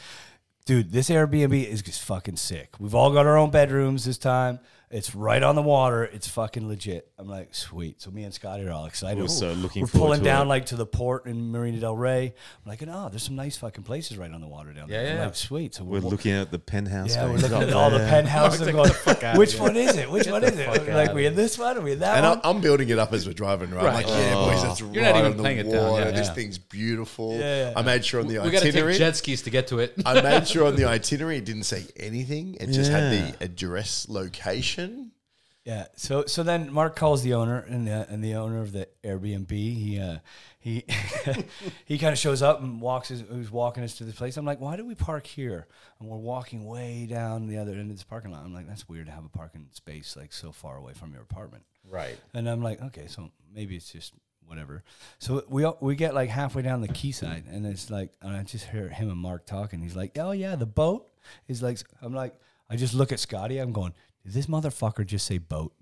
dude this Airbnb is just fucking sick we've all got our own bedrooms this time it's right on the water it's fucking legit I'm like sweet so me and Scotty are all excited We're so looking we're forward pulling to down it. like to the port in Marina Del Rey I'm like oh there's some nice fucking places right on the water down there Yeah, I'm yeah. like sweet so We're looking at the penthouse. yeah, we're looking at all the there. penthouses. and going, which one is it? Which one is it? fuck Like outta we in this one? Are we in that And one? I'm, I'm building it up as we're driving, right? I'm like, yeah, oh. boys, that's You're right not even on the playing it water. down, yeah, this thing's beautiful. Yeah, yeah. I made sure on the we got to itinerary. take jet skis to get to it. I made sure on the itinerary it didn't say anything. It just had the address location. Yeah. So so then Mark calls the owner and the, and the owner of the Airbnb. He uh, he he kind of shows up and walks. His, who's walking us to the place? I'm like, why do we park here? And we're walking way down the other end of this parking lot. I'm like, that's weird to have a parking space like so far away from your apartment. right. And I'm like, okay, so maybe it's just whatever. So we we get like halfway down the quayside, and it's like, and I just hear him and Mark talking. He's like, oh yeah, the boat is like. I'm like, I just look at Scotty. I'm going, did this motherfucker just say boat?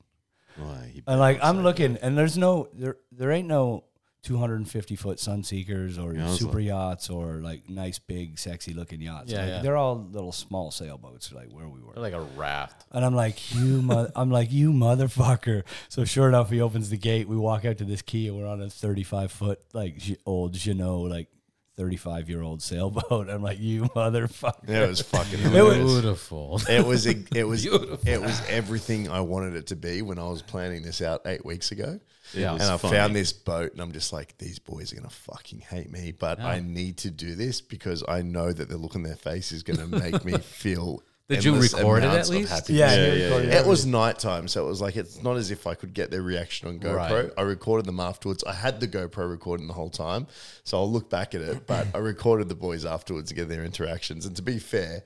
Right, he And like, I'm say looking, and there's no there there ain't no 250 foot Sunseekers or Yeah, super like- yachts or like nice big sexy looking yachts. Yeah, like, yeah. they're all little small sailboats, like where we were. They're like a raft. And I'm like, you, mo-, I'm like, you motherfucker. So sure enough, he opens the gate. We walk out to this quay, and we're on a 35 foot like J- old Jeanneau, like 35 year old sailboat. I'm like, you motherfucker. It was fucking. It was- Beautiful. It was it, it was Beautiful. it was everything I wanted it to be when I was planning this out eight weeks ago. Yeah. and I funny. found this boat, and I'm just like, these boys are gonna fucking hate me, but Yeah. I need to do this because I know that the look on their face is gonna make me feel Did you endless record it amounts at of least? happiness. Yeah, Yeah, yeah, recorded yeah. It was nighttime, so it was like it's not as if I could get their reaction on GoPro. Right. I recorded them afterwards. I had the GoPro recording the whole time, so I'll look back at it. But I recorded the boys afterwards to get their interactions. And to be fair,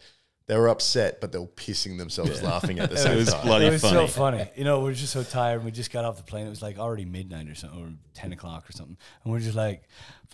they were upset, but they were pissing themselves laughing at the same It was time. bloody it was funny. so funny. You know, we are just so tired. And we just got off the plane. It was like already midnight or something, or ten o'clock or something, and we're just like,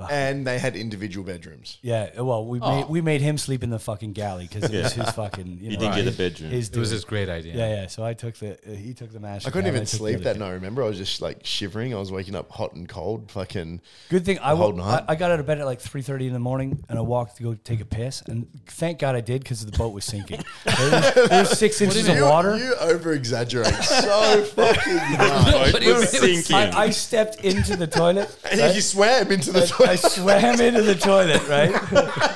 fuck. and they had individual bedrooms. yeah. Well, we Oh. made we made him sleep in the fucking galley because it was his fucking. You You know, didn't get a bedroom. His It was his great idea. Yeah, yeah. So I took the uh, he took the master. I couldn't even took sleep that two. night. Remember, I was just like shivering. I was waking up hot and cold. Fucking Good thing I, the whole wo- night. I I got out of bed at like three thirty in the morning and I walked to go take a piss and thank God I did because the boat was sinking. there, was, there was six inches of you, water. You over exaggerate so fucking much. But it was was- it was- sinking. I, I stepped into the toilet. And right? you swam into the I swam into the toilet, right?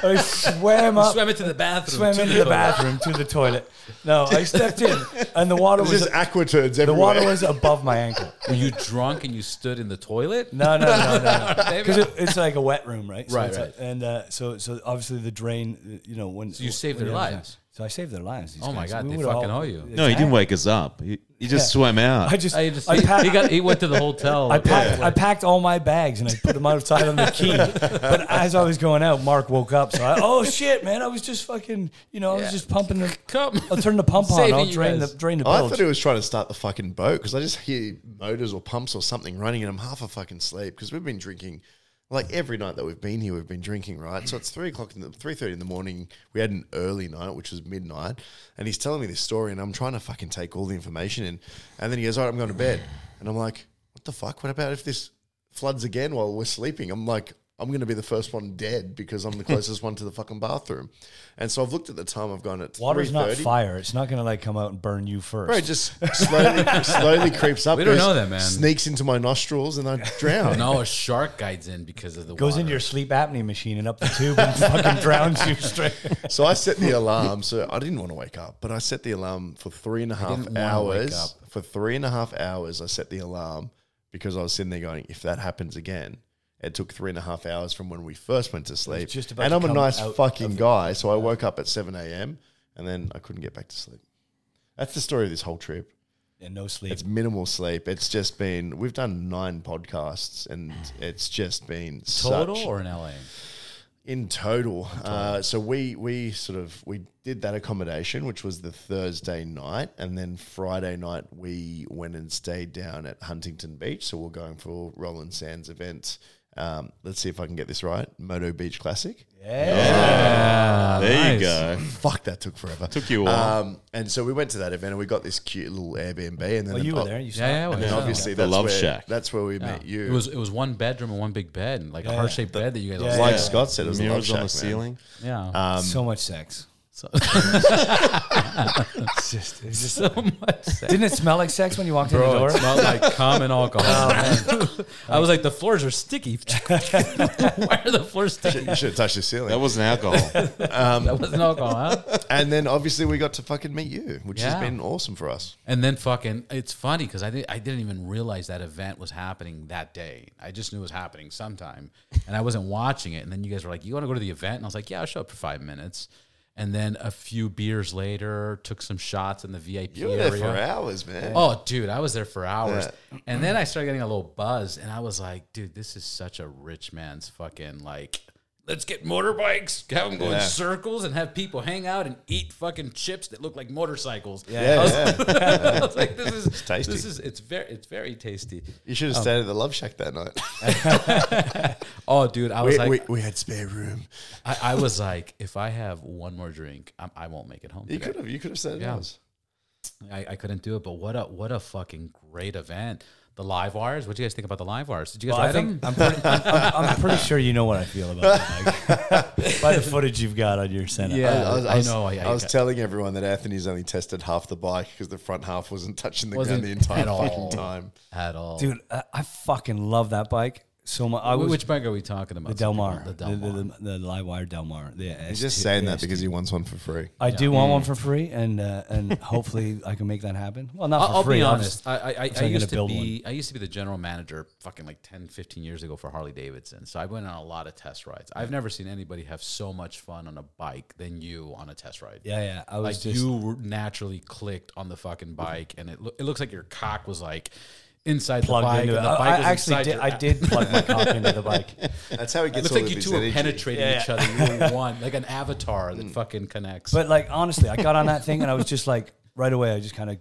I swam up, Swam into the bathroom. swam into the the bathroom to the toilet. No, I stepped in, and the water There's was just aqua turds everywhere. the water was above my ankle. Were you drunk and you stood in the toilet? No, no, no, no, Maybe. because it, it's like a wet room, right? So Right, right. a- and uh, so, so obviously the drain, uh, you know, when So you saved when their you have- lives. So I saved their lives. these Oh my guys. God, We they would've fucking owe you. no, he didn't wake us up. He, he just swam out. I just, oh, I just, I, he, packed, he got he went to the hotel. I packed, I packed all my bags and I put them outside on the quay. But as I was going out, Mark woke up. So I, oh shit, man, I was just fucking, you know, I was just pumping the. Come. I'll turn the pump on. Saving I'll you drain the guys. drain the oh, I bilge. thought he was trying to start the fucking boat because I just hear motors or pumps or something running and I'm half a fucking sleep because we've been drinking like every night that we've been here we've been drinking right? So it's three o'clock in the three thirty in the morning. We had an early night which was midnight. And he's telling me this story and I'm trying to fucking take all the information in. And then he goes all right I'm going to bed. And I'm like what the fuck? What about if this floods again while we're sleeping? I'm like I'm going to be the first one dead because I'm the closest one to the fucking bathroom and so I've looked at the time I've gone at Water's not 3:30. fire. It's not going to like come out and burn you first. Bro, it just slowly, slowly creeps up. We don't goes- know that, man. Sneaks into my nostrils and I drown. No, a shark guides in because of the goes water. into your sleep apnea machine and up the tube and fucking drowns you straight. So I set the alarm. So I didn't want to wake up, but I set the alarm for three and a half didn't wanna wake hours. up. For three and a half hours, I set the alarm because I was sitting there going, if that happens again, it took three and a half hours from when we first went to sleep. just about and I'm a nice fucking guy, so I woke up at 7 a.m. and then I couldn't get back to sleep. That's the story of this whole trip. And no sleep. It's minimal sleep. It's just been we've done nine podcasts and it's just been total such, or in LA. in total. Uh, so we we sort of we did that accommodation, which was the Thursday night, and then Friday night we went and stayed down at Huntington Beach. So we're going for Roland Sands event. Um, let's see if I can get this right. Moto Beach Classic. yeah. there nice. you go. Fuck, that took forever. Took you a while. Um, and so we went to that event, and we got this cute little Airbnb. And then Oh, you were there. You saw Yeah, yeah, it? I And then Yeah. obviously The that's Love where, Shack. That's where we Yeah. met you. It was it was one bedroom and one big bed, like a Yeah. heart shaped bed that you guys. Yeah, like yeah. Scott said, it was a love Mirrors on the man. ceiling. Yeah. Um, so much sex. So, It's just, it's just, so much sex. didn't it smell like sex when you walked in the door? it smelled like common and alcohol. Oh, I was like, the floors are sticky. Why are the floors sticky? you should have touched the ceiling. That wasn't alcohol. Um, that wasn't alcohol, huh? and then obviously we got to fucking meet you, which has been awesome for us. And then fucking, it's funny because I, did, I didn't even realize that event was happening that day. I just knew it was happening sometime. And I wasn't watching it. And then you guys were like, you want to go to the event? And I was like, yeah, I'll show up for five minutes. And then a few beers later, took some shots in the VIP You were there area. for hours, man. Oh, dude, I was there for hours. And then I started getting a little buzz, and I was like, dude, this is such a rich man's fucking like. Let's get motorbikes, have them go Yeah. in circles, and have people hang out and eat fucking chips that look like motorcycles. Yeah, I was, yeah. I was like, this is tasty. This is it's very it's very tasty. You should have um, stayed at the Love Shack that night. Oh, dude, I was we, like, we, we had spare room. I, I was like, if I have one more drink, I, I won't make it home. You today. could have. You could have stayed at Yeah. ours. I, I couldn't do it, but what a what a fucking great event. The live wires. What do you guys think about the live wires? Did you guys Well, I ride think them? I'm pretty, I'm, I'm- I'm pretty sure you know what I feel about it, Mike. by the footage you've got on your Senate. Yeah. I, was, I I know, I- I, I was got- telling everyone that Anthony's only tested half the bike because the front half wasn't touching the Wasn't ground the entire at all. time. At all, dude, I, I fucking love that bike. So much. I was Which bike are we talking about? the Del Mar, The the, Del the, Mar. the, the Livewire Del Mar. The He's just S2 saying that the because S2. he wants one for free. I Yeah. do want one for free, and uh, and hopefully I can make that happen. Well, not I'll, for free. be I'll just- honest. I, I, I, just I I'm used gonna to build be I used to be the general manager fucking like 10, 15 years ago for Harley Davidson. So I went on a lot of test rides. I've never seen anybody have so much fun on a bike than you on a test ride. yeah, yeah. I was like just you naturally clicked on the fucking bike, and it loo- it looks like your cock was like inside the bike, into it. and the I, bike I was actually did. your I a- did plug my cock into the bike. That's how It gets It looks all like of you two were energy. penetrating Yeah, each other. You were one, like an avatar that hmm. fucking connects. But like honestly, I got on that thing and I was just like right away. I just kind of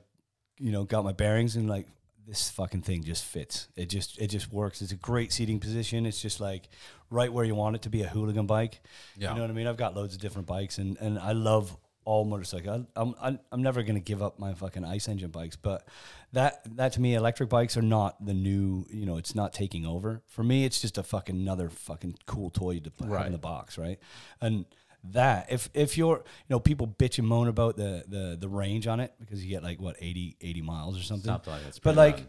you know got my bearings and like this fucking thing just fits. It just it just works. It's a great seating position. It's just like right where you want it to be a hooligan bike. Yeah. You know what I mean? I've got loads of different bikes and and I love all motorcycles. I'm I'm, I'm never gonna give up my fucking ice engine bikes, but that that to me, electric bikes are not the new. You know, it's not taking over. For me, it's just a fucking another fucking cool toy to put Right. in the box, right? And that if if you're you know people bitch and moan about the the the range on it because you get like what 80 80 miles or something like but like.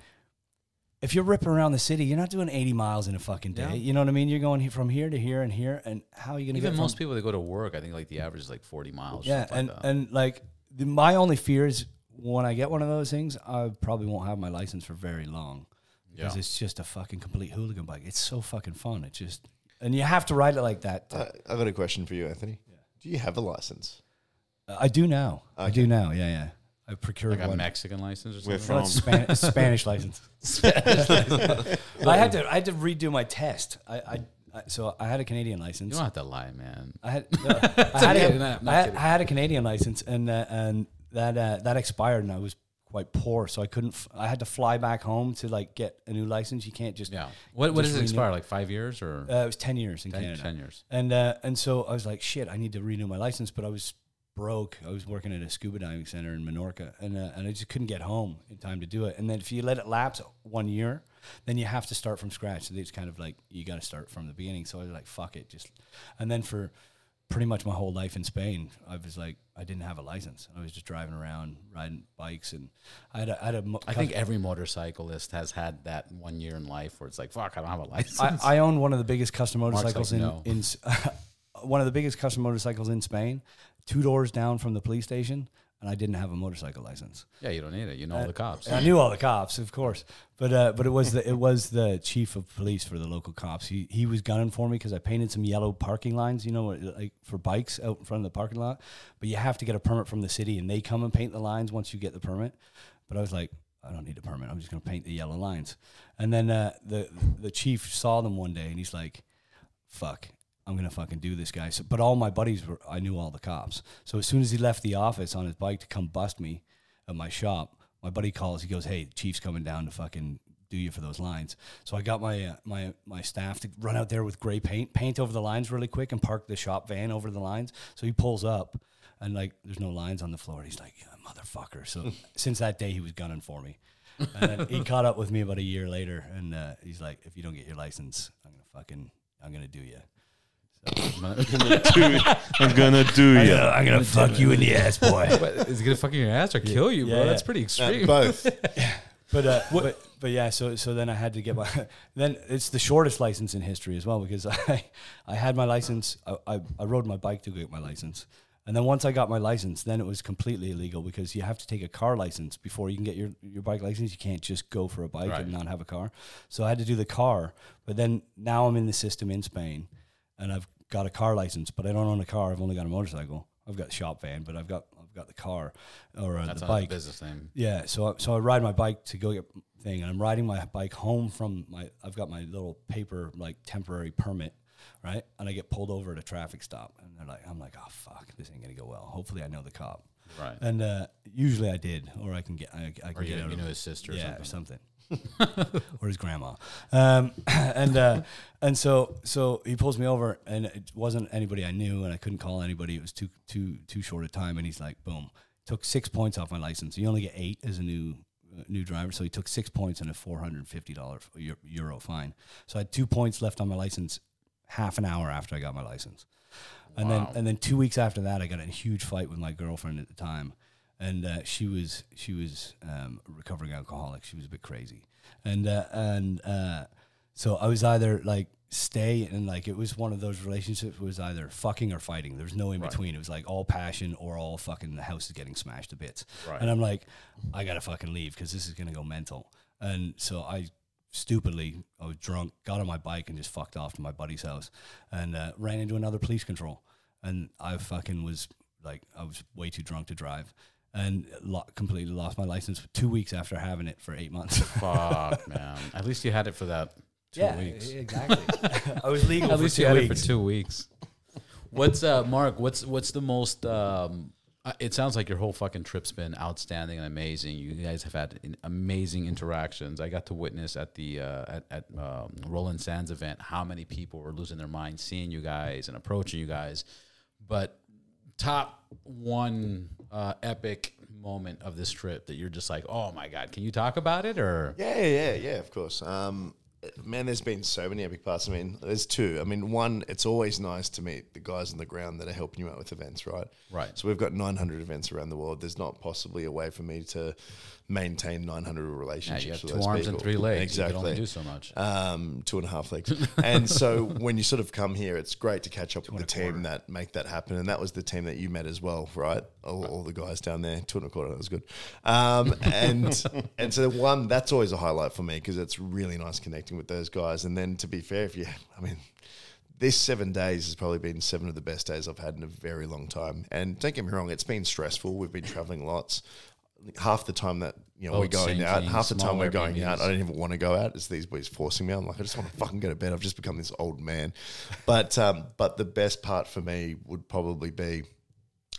If you're ripping around the city you're not doing 80 miles in a fucking day Yeah. you know what i mean you're going he- from here to here and here and how are you going to even get most from, people that go to work, I think like the average is like forty miles. yeah and like and like the, my only fear is when i get one of those things i probably won't have my license for very long because Yeah. it's just a fucking complete hooligan bike it's so fucking fun it just and you have to ride it like that Uh, I've got a question for you, Anthony. Yeah. Do you have a license? i do now i do now yeah yeah i procured like a one Mexican license or We're something. No, it's Span- it's Spanish license. I had to I had to redo my test. I, I, I so I had a Canadian license. you license. don't have to lie, man. I had no, I, had okay, a, no, I'm not I, had. I had a Canadian license and uh, and that uh, that expired and I was quite poor so I couldn't f- I had to fly back home to like get a new license. You can't just Yeah. What what does it expire? Like five years or uh, it was ten years in 10, Canada. 10 years? And uh, and so I was like, shit, I need to renew my license, but I was broke. I was working at a scuba diving center in Menorca, and uh, and I just couldn't get home in time to do it. And then if you let it lapse one year, then you have to start from scratch. So it's kind of like you got to start from the beginning. So I was like, fuck it, just. And then for pretty much my whole life in Spain, I was like, I didn't have a license. I was just driving around riding bikes, and I had a, I had a mo- I think every motorcyclist has had that one year in life where it's like, fuck, I don't have a license. I, I own one of the biggest custom motorcycles like, in, no. in one of the biggest custom motorcycles in Spain, two doors down from the police station, and I didn't have a motorcycle license. yeah, you don't need it. You know all the cops. I knew all the cops, of course, but uh, but it was the it was the chief of police for the local cops. He he was gunning for me because I painted some yellow parking lines, you know, like for bikes out in front of the parking lot. But you have to get a permit from the city, and they come and paint the lines once you get the permit. But I was like, I don't need a permit. I'm just going to paint the yellow lines. And then uh, the the chief saw them one day, and he's like, "Fuck." I'm gonna fucking do this, guy. So, but all my buddies were, I knew all the cops. So as soon as he left the office on his bike to come bust me at my shop, my buddy calls. He goes, "Hey, chief's coming down to fucking do you for those lines." So I got my uh, my my staff to run out there with gray paint, paint over the lines really quick, and park the shop van over the lines. So he pulls up, and like there's no lines on the floor. He's like, yeah, "Motherfucker!" So since that day, he was gunning for me. And he caught up with me about a year later, and uh, he's like, "If you don't get your license, I'm gonna fucking I'm gonna do you." I'm gonna do I'm gonna, I'm gonna fuck you in the ass, boy. But is it gonna fucking your ass or kill you, bro? Yeah, That's yeah. pretty No, extreme. both. But uh, but but yeah, so so then I had to get my then it's the shortest license in history as well because I I had my license I, I, I rode my bike to get my license and then once I got my license then it was completely illegal because you have to take a car license before you can get your your bike license you can't just go for a bike Right. and not have a car so I had to do the car but then now I'm in the system in Spain and I've got a car license but I don't own a car I've only got a motorcycle I've got a shop van but I've got I've got the car or uh, That's the not a bike business name. yeah, so I- so I ride my bike to go get thing, and I'm riding my bike home from my. I've got my little paper like temporary permit, right? And I get pulled over at a traffic stop, and they're like, I'm like, oh fuck, this ain't gonna go well. Hopefully, I know the cop, Right. and uh, usually I did, or I can get, I, I can Or you, get out you know his sister or yeah, something. or something. or his grandma, um, and uh, and so so he pulls me over, and it wasn't anybody I knew, and I couldn't call anybody. It was too too too short a time, and he's like, boom, took six points off my license. You only get eight as a new uh, new driver, so he took six points and a four hundred and fifty dollar euro fine. So I had two points left on my license half an hour after I got my license, and Wow. then and then two weeks after that, I got in a huge fight with my girlfriend at the time, and uh, she was she was um, a recovering alcoholic. She was a bit crazy, and uh, and uh, So I was either like stay and like it was one of those relationships was either fucking or fighting. There was no in between. It was like all passion or all fucking the house is getting smashed to bits. Right. And I'm like, I gotta fucking leave because this is gonna go mental. And so I stupidly, I was drunk, got on my bike and just fucked off to my buddy's house and uh, ran into another police control. And I fucking was like, I was way too drunk to drive. And lo- completely lost my license two weeks after having it for eight months. Fuck, man. At least you had it for that two weeks. exactly. I was legal At for least two you had it for two weeks. What's uh, Mark? What's what's the most? Um, uh, it sounds like your whole fucking trip's been outstanding and amazing. You guys have had in- amazing interactions. I got to witness at the uh, at, at um, Roland Sands event how many people were losing their minds seeing you guys and approaching you guys. But top one uh, epic moment of this trip that you're just like, oh my god, can you talk about it or? Yeah, yeah, yeah, of course. Um, man, there's been so many epic parts. I mean, there's two. I mean, one, it's always nice to meet the guys on the ground that are helping you out with events, right? Right. So we've got 900 events around the world. There's not possibly a way for me to maintain 900 Yeah, relationships. you have with two those arms and three legs. Exactly. You can only do so much. um, two and a half legs. and so when you sort of come here, it's great to catch up with the team that make that happen. And that was the team that you met as well, right? All, all the guys down there, two and a quarter, that was good. Um, and and so one, that's always a highlight for me because it's really nice connecting with those guys. And then to be fair, if you, I mean, this seven days has probably been seven of the best days I've had in a very long time. And don't get me wrong, it's been stressful. We've been traveling lots. Half the time that you know we're going out, half the time we're going out. I don't even want to go out. It's these boys forcing me. I'm like, I just want to fucking go to bed. I've just become this old man. But um, but the best part for me would probably be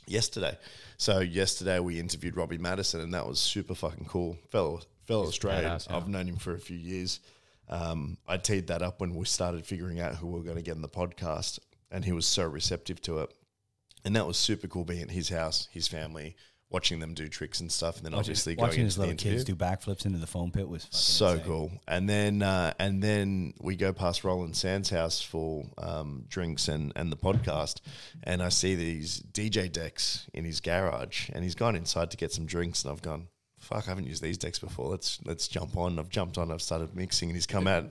yesterday. So yesterday we interviewed Robbie Madison, and that was super fucking cool. Fellow fellow Australian. badass, yeah. I've known him for a few years. Um, I teed that up when we started figuring out who we were going to get in the podcast, and he was so receptive to it. And that was super cool being at his house, his family, watching them do tricks and stuff, and then obviously going watching into his the little interview kids do backflips into the foam pit was fucking so insane. cool. And then uh, and then we go past Roland Sands' house for um, drinks and and the podcast, and I see these DJ decks in his garage, and he's gone inside to get some drinks, and I've gone. Fuck! I haven't used these decks before. Let's let's jump on. I've jumped on. I've started mixing, and he's come out.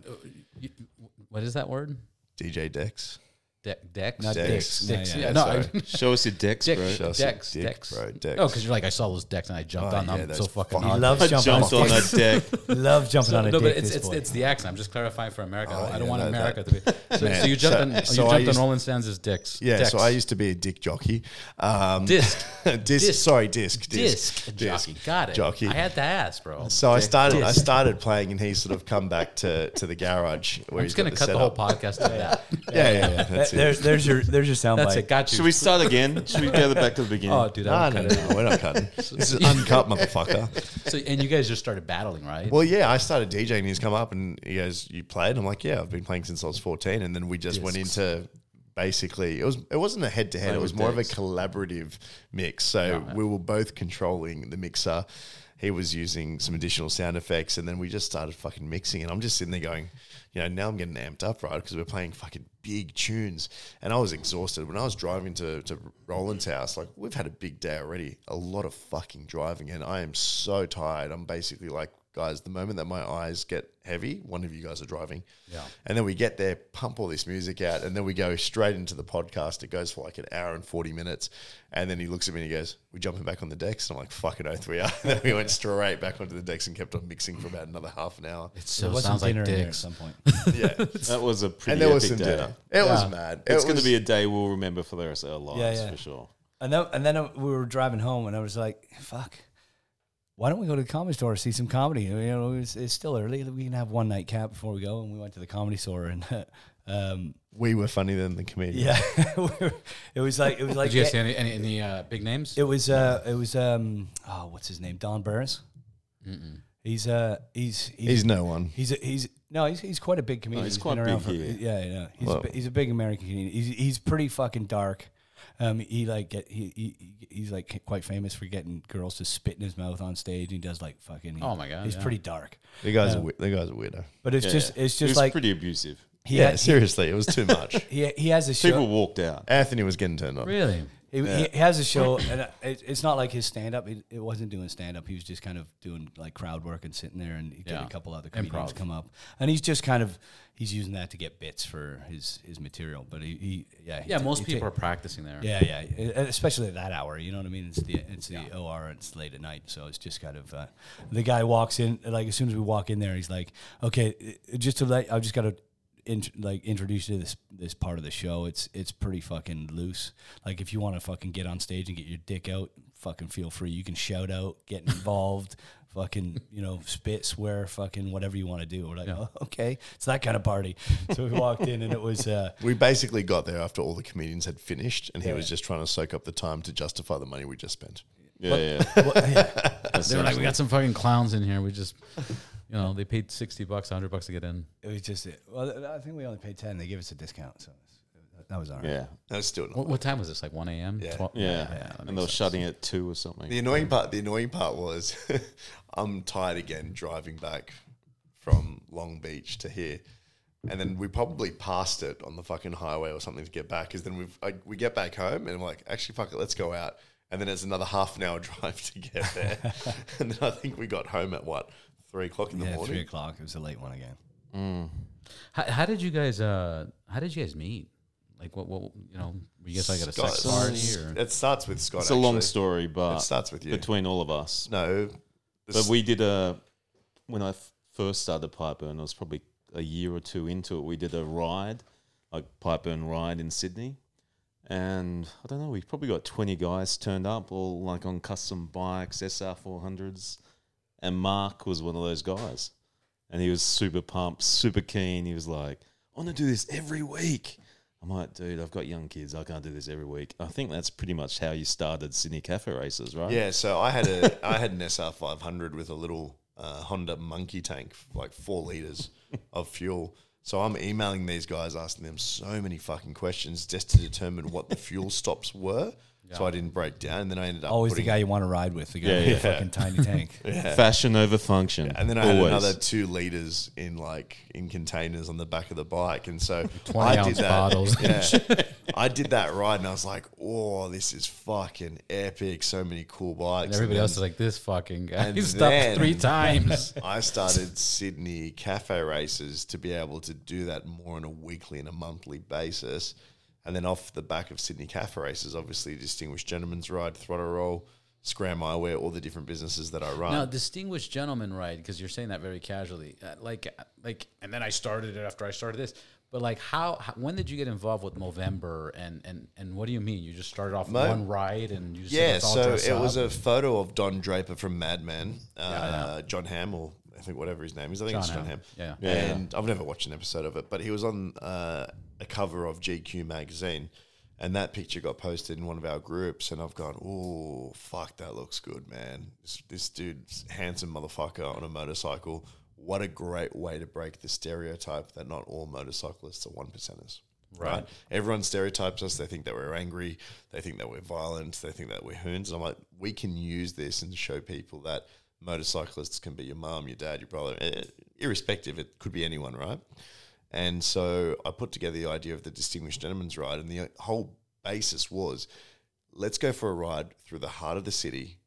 What is that word? DJ decks. De- Dex? Not Decks. dicks. Dicks. Yeah, Yeah, yeah. no, sorry. Show us your decks, Dick. bro. Show us Decks, your dick, decks. bro, decks. Oh, because you're like, I saw those decks and I jumped Oh, on them. yeah, so those fucking fucking- He hard. loves I jumping on jumped on dicks. that deck. He loves jumping So- on a no, dick. but it's this it's, boy. it's the accent. I'm just clarifying for America. Oh, I don't yeah, want that- America to be. So, Man, so you jumped so- on you so I jumped used- on Roland Sands' dicks. Yeah, decks. so I used to be a dick jockey. Um, Disc. disc, Disc. sorry, disc, disc, jockey. Got it. Jockey. I had to ask, bro. So I started. I started playing, and he sort of come back to, to the garage where I'm he's just gonna cut the setup. whole podcast to that. Yeah, yeah, yeah. That's it. there's there's your there's your soundbite. That's it. Got you. Should we start again? Should we go back to the beginning? Oh, dude, No, I no, would cut it. no, we're not cutting. This is uncut, motherfucker. So, and you guys just started battling, right? Well, yeah, I started DJing. He's come up and he goes, "You played?" I'm like, "Yeah, I've been playing since I was 14." And then we just went into basically it was it wasn't a head to head. It was with more of a collaborative mix. So Yeah. we were both controlling the mixer. He was using some additional sound effects, and then we just started fucking mixing. And I'm just sitting there going, you know, now I'm getting amped up, right? Because we're playing fucking big tunes, and I was exhausted when I was driving to to Roland's house. Like we've had a big day already, a lot of fucking driving, and I am so tired. I'm basically like, guys, the moment that my eyes get heavy, one of you guys are driving. Yeah. And then we get there, pump all this music out, and then we go straight into the podcast. It goes for like an hour and 40 minutes. And then he looks at me and he goes, We're jumping back on the decks? And I'm like, Fucking oath, we are. And then we went straight back onto the decks and kept on mixing for about another half an hour. it so sounds like dinner at some point. Yeah. That was a pretty and there was epic some day. dinner. It was mad. It It's going to be a day we'll remember for the rest of our lives, Yeah, yeah. for sure. And then and then we were driving home, and I was like, "Fuck, why don't we go to the comedy store and see some comedy? You know, it's, it's still early. We can have one night cap before we go." And we went to the comedy store, and um, we were funnier than the comedian. yeah, it was like it was like Did you see any, any, any uh, big names? it was uh it was um oh what's his name Don Barris. He's uh he's he's He's no one. He's a, he's no, he's, he's quite a big comedian. he's been quite big for- here. Yeah, yeah. He's Well- a, he's a big American comedian. He's he's pretty fucking dark. Um, he like get he, he he's like quite famous for getting girls to spit in his mouth on stage. He does like fucking. Oh my God, he's yeah. pretty dark. The guy's, a, Um, we- the guy's a weirdo. But it's Yeah, just yeah. it's just was like pretty abusive. He yeah, had- seriously, it was too much. He, he has a show. People walked out. Anthony was getting turned on. Really? He, he has a show, and uh, it, it's not like his stand up. It, it wasn't doing stand up. He was just kind of doing like crowd work and sitting there, and he did a couple other comedians Improv. come up, and he's just kind of he's using that to get bits for his his material. But he, he yeah he Yeah, ta- most he people ta- are practicing there. yeah yeah, especially at that hour. You know what I mean? It's the it's the OR and it's late at night, so it's just kind of uh, the guy walks in like as soon as we walk in there, he's like, okay, uh, just to let I've just got to int- like introduce you to this this part of the show. It's it's pretty fucking loose. Like if you want to fucking get on stage and get your dick out, fucking feel free. You can shout out, get involved, fucking you know spit, swear, fucking whatever you want to do. We're like, oh, okay, it's that kind of party. So we walked in and it was. Uh, We basically got there after all the comedians had finished, and he was just trying to soak up the time to justify the money we just spent. Yeah, yeah. well, yeah, They were like, we got some fucking clowns in here. We just, you know, they paid 60 bucks, 100 bucks to get in. it was just. Well, I think we only paid ten. They gave us a discount, so that was all right. yeah. That's still not. What, what time was this? Like 1 a.m.? Yeah. Twelve- Yeah, that and they were sense. shutting at two or something. The annoying part. The annoying part was, I'm tired again driving back from Long Beach to here, and then we probably passed it on the fucking highway or something to get back. Because then we I, we get back home and I'm like, actually, fuck it, let's go out. And then it's another half an hour drive to get there, and then I think we got home at what three o'clock in the Yeah, morning. three o'clock. It was a late one again. How, how did you guys, uh, how did you guys meet? Like, what, what, you know, were you guys like at a sex Scott- party or? It starts with Scott. it's a long story, but It starts with you. between all of us. No, But we did a when I f- first started Pipeburn, I was probably a year or two into it. We did a ride, like Pipeburn ride in Sydney, and I don't know. We probably got twenty guys turned up, all like on custom bikes, SR four hundreds, and Mark was one of those guys, and he was super pumped, super keen. He was like, "I want to do this every week." I'm like, dude, I've got young kids. I can't do this every week. I think that's pretty much how you started Sydney Cafe Racers, right? Yeah, so I had a I had an SR five hundred with a little uh, Honda Monkey tank, like four liters of fuel. So I'm emailing these guys, asking them so many fucking questions just to determine what the fuel stops were. So I didn't break down, and then I ended up Always the putting, guy you want to ride with, the guy Yeah, with yeah. the fucking tiny tank. Fashion over function. and then I had Always. another two liters in like in containers on the back of the bike, and so 20 I ounce did that. bottles. Yeah, I did that ride, and I was like, "Oh, this is fucking epic! So many cool bikes." And everybody then- else is like, this fucking guy. And He's stopped then- three times. I started Sydney Cafe Racers to be able to do that more on a weekly and a monthly basis. And then off the back of Sydney Cafe Racers, obviously Distinguished Gentleman's Ride, Throttle Roll, Scram Eyewear, all the different businesses that I run. Now, distinguished gentleman, Ride, Because you're saying that very casually. Uh, like, like, and then I started it after I started this. But like, how, how? When did you get involved with Movember? And and and what do you mean? You just started off Mo- one ride and you just yeah, let's so dress it was a photo of Don Draper from Mad Men, uh, Jon Hamm, or I think whatever his name is. I think Jon it's Jon Hamm, Hamm. yeah. And I've never watched an episode of it, but he was on uh, a cover of GQ magazine. And that picture got posted in one of our groups, and I've gone, "Oh, fuck, that looks good, man! This, this dude's handsome motherfucker on a motorcycle. What a great way to break the stereotype that not all motorcyclists are one percenters." Right. Everyone stereotypes us. They think that we're angry. They think that we're violent. They think that we're hoons. And I'm like, we can use this and show people that motorcyclists can be your mom, your dad, your brother, eh, irrespective. It could be anyone, right? And so I put together the idea of the Distinguished Gentleman's Ride, and the whole basis was let's go for a ride through the heart of the city.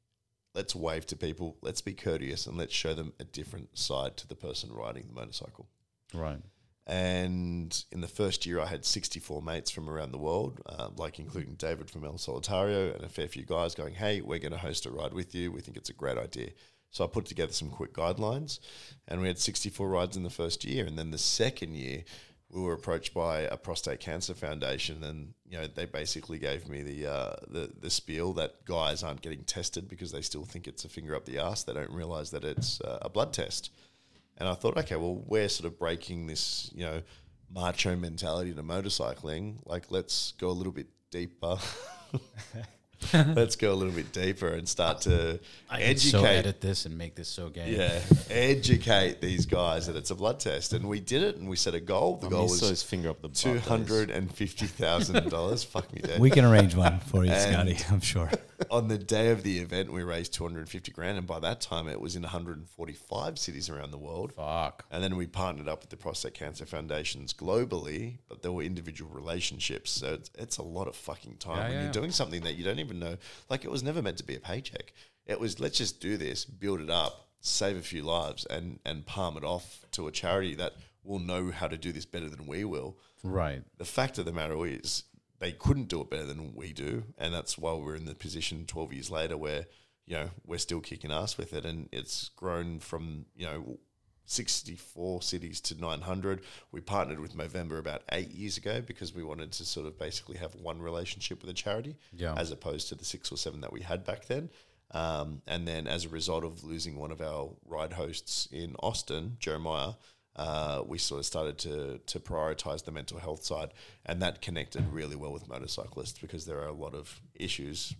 Let's wave to people. Let's be courteous, and let's show them a different side to the person riding the motorcycle. right. And in the first year, I had 64 mates from around the world, uh, like including David from El Solitario and a fair few guys going, Hey, we're going to host a ride with you. We think it's a great idea. So I put together some quick guidelines, and we had 64 rides in the first year. And then the second year, we were approached by a prostate cancer foundation, and you know they basically gave me the uh, the the spiel that guys aren't getting tested because they still think it's a finger up the ass. They don't realize that it's uh, a blood test. And I thought, okay, well, we're sort of breaking this, you know, macho mentality to motorcycling. Like, let's go a little bit deeper. let's go a little bit deeper and start to I can so educate. edit this and make this so gay. yeah, educate these guys that it's a blood test, and we did it, and we set a goal. The I goal mean, he saw his finger up the butt, two that is- hundred and fifty thousand dollars. Fuck me dead. We can arrange one for you, Scotty. I'm sure. on the day of the event, we raised 250 grand, and by that time, it was in 145 cities around the world. Fuck. And then we partnered up with the prostate cancer foundations globally, but there were individual relationships. So it's, it's a lot of fucking time Yeah, when yeah, you're yeah. doing something that you don't even know. Like it was never meant to be a paycheck. It was let's just do this, build it up, save a few lives, and and palm it off to a charity that will know how to do this better than we will Right. the fact of the matter is they couldn't do it better than we do, and that's why we're in the position 12 years later where you know we're still kicking ass with it, and it's grown from you know 64 cities to 900. We partnered with Movember about eight years ago because we wanted to sort of basically have one relationship with a charity, Yeah. as opposed to the six or seven that we had back then. Um, and then as a result of losing one of our ride hosts in Austin, Jeremiah, uh, we sort of started to to prioritize the mental health side, and that connected really well with motorcyclists because there are a lot of issues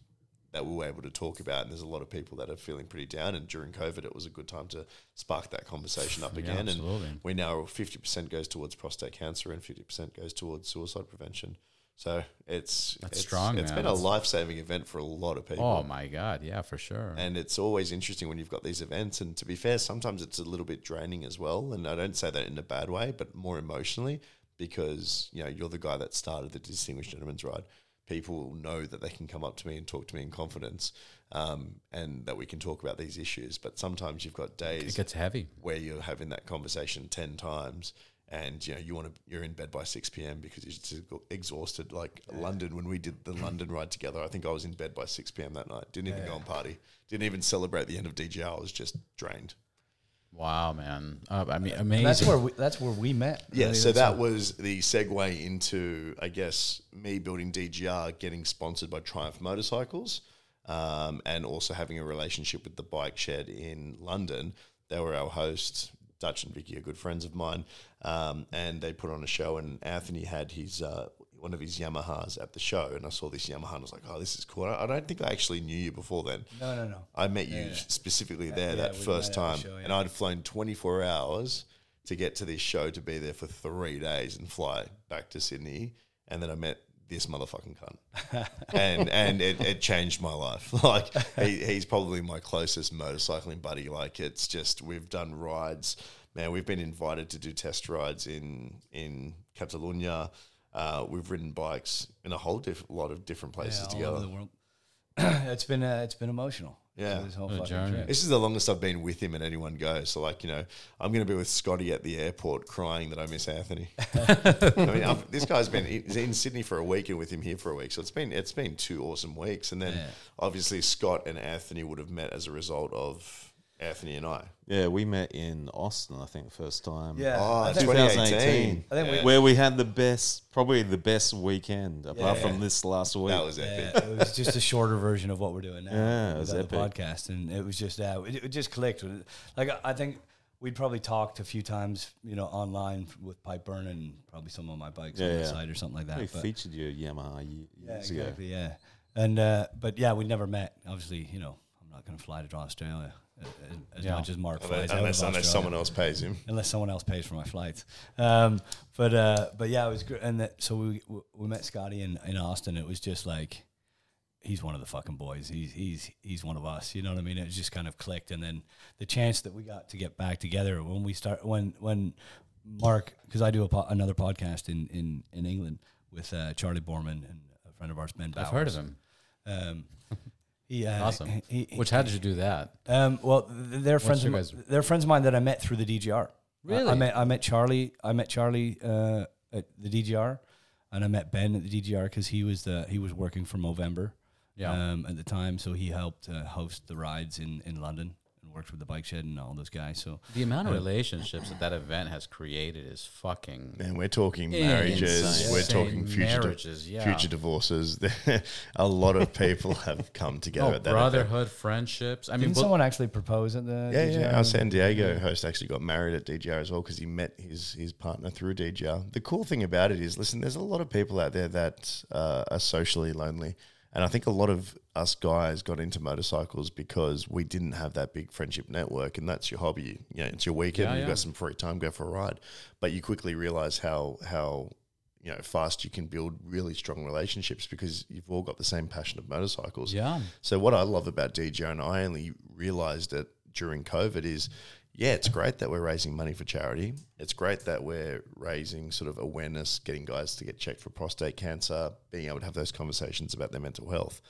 that we were able to talk about, and there's a lot of people that are feeling pretty down. And during COVID, it was a good time to spark that conversation up Yeah, again. absolutely. And we now 50% goes towards prostate cancer and 50% goes towards suicide prevention. So it's That's it's, strong, It's man. been a life saving event for a lot of people. Oh my god. Yeah, for sure. And it's always interesting when you've got these events. And to be fair, sometimes it's a little bit draining as well. And I don't say that in a bad way, but more emotionally because you know you're the guy that started the Distinguished Gentleman's Ride. People know that they can come up to me and talk to me in confidence, um, and that we can talk about these issues. But sometimes you've got days it gets heavy. where you're having that conversation 10 times and you know you want to you're in bed by 6 p.m because you're just exhausted like london when we did the london ride together i think i was in bed by 6 p.m that night. Didn't even go and party. Didn't even celebrate the end of dgr i was just drained Wow, man. Uh, I mean, amazing. That's where we, that's where we met. yeah Really, so that's that was the segue into i guess me building dgr getting sponsored by triumph motorcycles um, and also having a relationship with the bike shed in london they were our hosts dutch and vicky are good friends of mine um, and they put on a show and anthony had his uh, one of his yamahas at the show and i saw this yamaha and i was like oh this is cool i I don't think i actually knew you before then No, no, no. I met you specifically there yeah, that first time, show, and. I'd flown 24 hours to get to this show to be there for three days and fly back to Sydney, and then I met this motherfucking cunt, and and it, it changed my life. Like he, he's probably my closest motorcycling buddy. Like it's just we've done rides, man. We've been invited to do test rides in in Catalonia. Uh, we've ridden bikes in a whole diff- lot of different places Yeah, all together. over the world. it's been uh, it's been emotional. Yeah. this whole fucking trip. This is the longest I've been with him and anyone goes. So, like, you know, I'm going to be with Scotty at the airport crying that I miss Anthony. I mean, I've, this guy's been he's in Sydney for a week and with him here for a week. So it's been it's been two awesome weeks. And then Yeah. obviously Scott and Anthony would have met as a result of Anthony and I. Yeah, we met in Austin, I think, first time. Yeah, Oh, I think- 2018. I think we- Where we had the best, probably the best weekend, apart Yeah. from this last week. That was epic. Yeah, it was just a shorter version of what we're doing now. Yeah, it was without the podcast, and it was just uh, it, it just clicked. Like I- I think we'd probably talked a few times, you know, online with pipe burn and probably some of my bikes Yeah, on the side or something like that. we featured your Yamaha ye- yeah, years ago. exactly. Yeah, and uh, but yeah, we never met. Obviously, you know, I'm not going to fly to Australia as, as Yeah. much as Mark Unless, flies unless, unless someone else pays him. unless someone else pays for my flights. Um, but uh, but yeah, it was good. And that, so we we met Scotty in, in Austin. It was just like he's one of the fucking boys. He's he's he's one of us. You know what I mean? It just kind of clicked. And then the chance that we got to get back together when we start when when Mark because I do a po- another podcast in in in England with uh, Charley Boorman and a friend of ours Ben. I've heard of him. Um, he, uh, Awesome. He, he- Which how did you do that? um, well, they're friends. Of guys- they're friends of mine that I met through the DGR. I- I, met I met Charley. I met Charley uh, at the DGR, and I met Ben at the DGR because he was the he was working for Movember Yeah. um, at the time. So he helped uh, host the rides in in London and worked with the bike shed and all those guys. So the amount of relationships that that event has created is fucking And we're talking marriages. Insane. We're talking future, marriages, yeah. future divorces. a lot of people have come together oh, at that event. brotherhood, friendships. I mean, didn't but- someone actually propose at the Yeah, DGR? yeah. Our San Diego host actually got married at DGR as well because he met his his partner through DGR. The cool thing about it is, listen, there's a lot of people out there that uh, are socially lonely, And I think a lot of us guys got into motorcycles because we didn't have that big friendship network, and that's your hobby. Know, it's your weekend. Yeah, you've yeah. got some free time, go for a ride. But you quickly realize how how you know fast you can build really strong relationships because you've all got the same passion of motorcycles. Yeah. So what I love about DJ, and I only realised it during COVID, is yeah, it's great that we're raising money for charity. It's great that we're raising sort of awareness, getting guys to get checked for prostate cancer, being able to have those conversations about their mental health.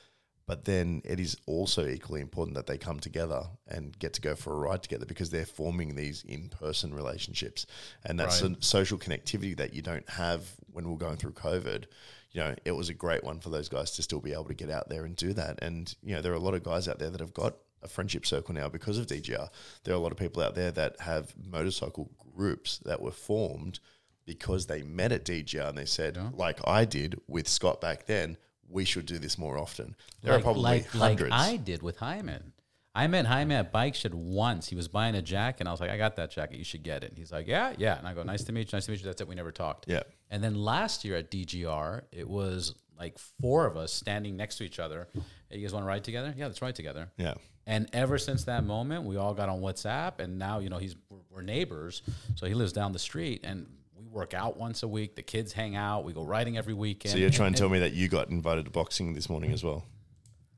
But then it is also equally important that they come together and get to go for a ride together because they're forming these in person relationships. And that's Right. social connectivity that you don't have when we're going through COVID. You know, it was a great one for those guys to still be able to get out there and do that. And, you know, there are a lot of guys out there that have got a friendship circle now because of DGR. There are a lot of people out there that have motorcycle groups that were formed because they met at DGR and they said, like I did with Scott back then, we should do this more often. There are probably like, hundreds. Like I did with Hyman. I met Hyman at Bike Shed once. He was buying a jacket, and I was like, I got that jacket. You should get it. He's like, Yeah, yeah. And I go, Nice to meet you. Nice to meet you. That's it. We never talked. Yeah. And then last year at DGR, it was like four of us standing next to each other. Hey, you guys want to ride together? Yeah, let's ride together. yeah. And ever since that moment, we all got on WhatsApp, and now you know he's we're, we're neighbors. So he lives down the street, and we work out once a week. The kids hang out. We go riding every weekend. So you're trying to tell me that you got invited to boxing this morning as well?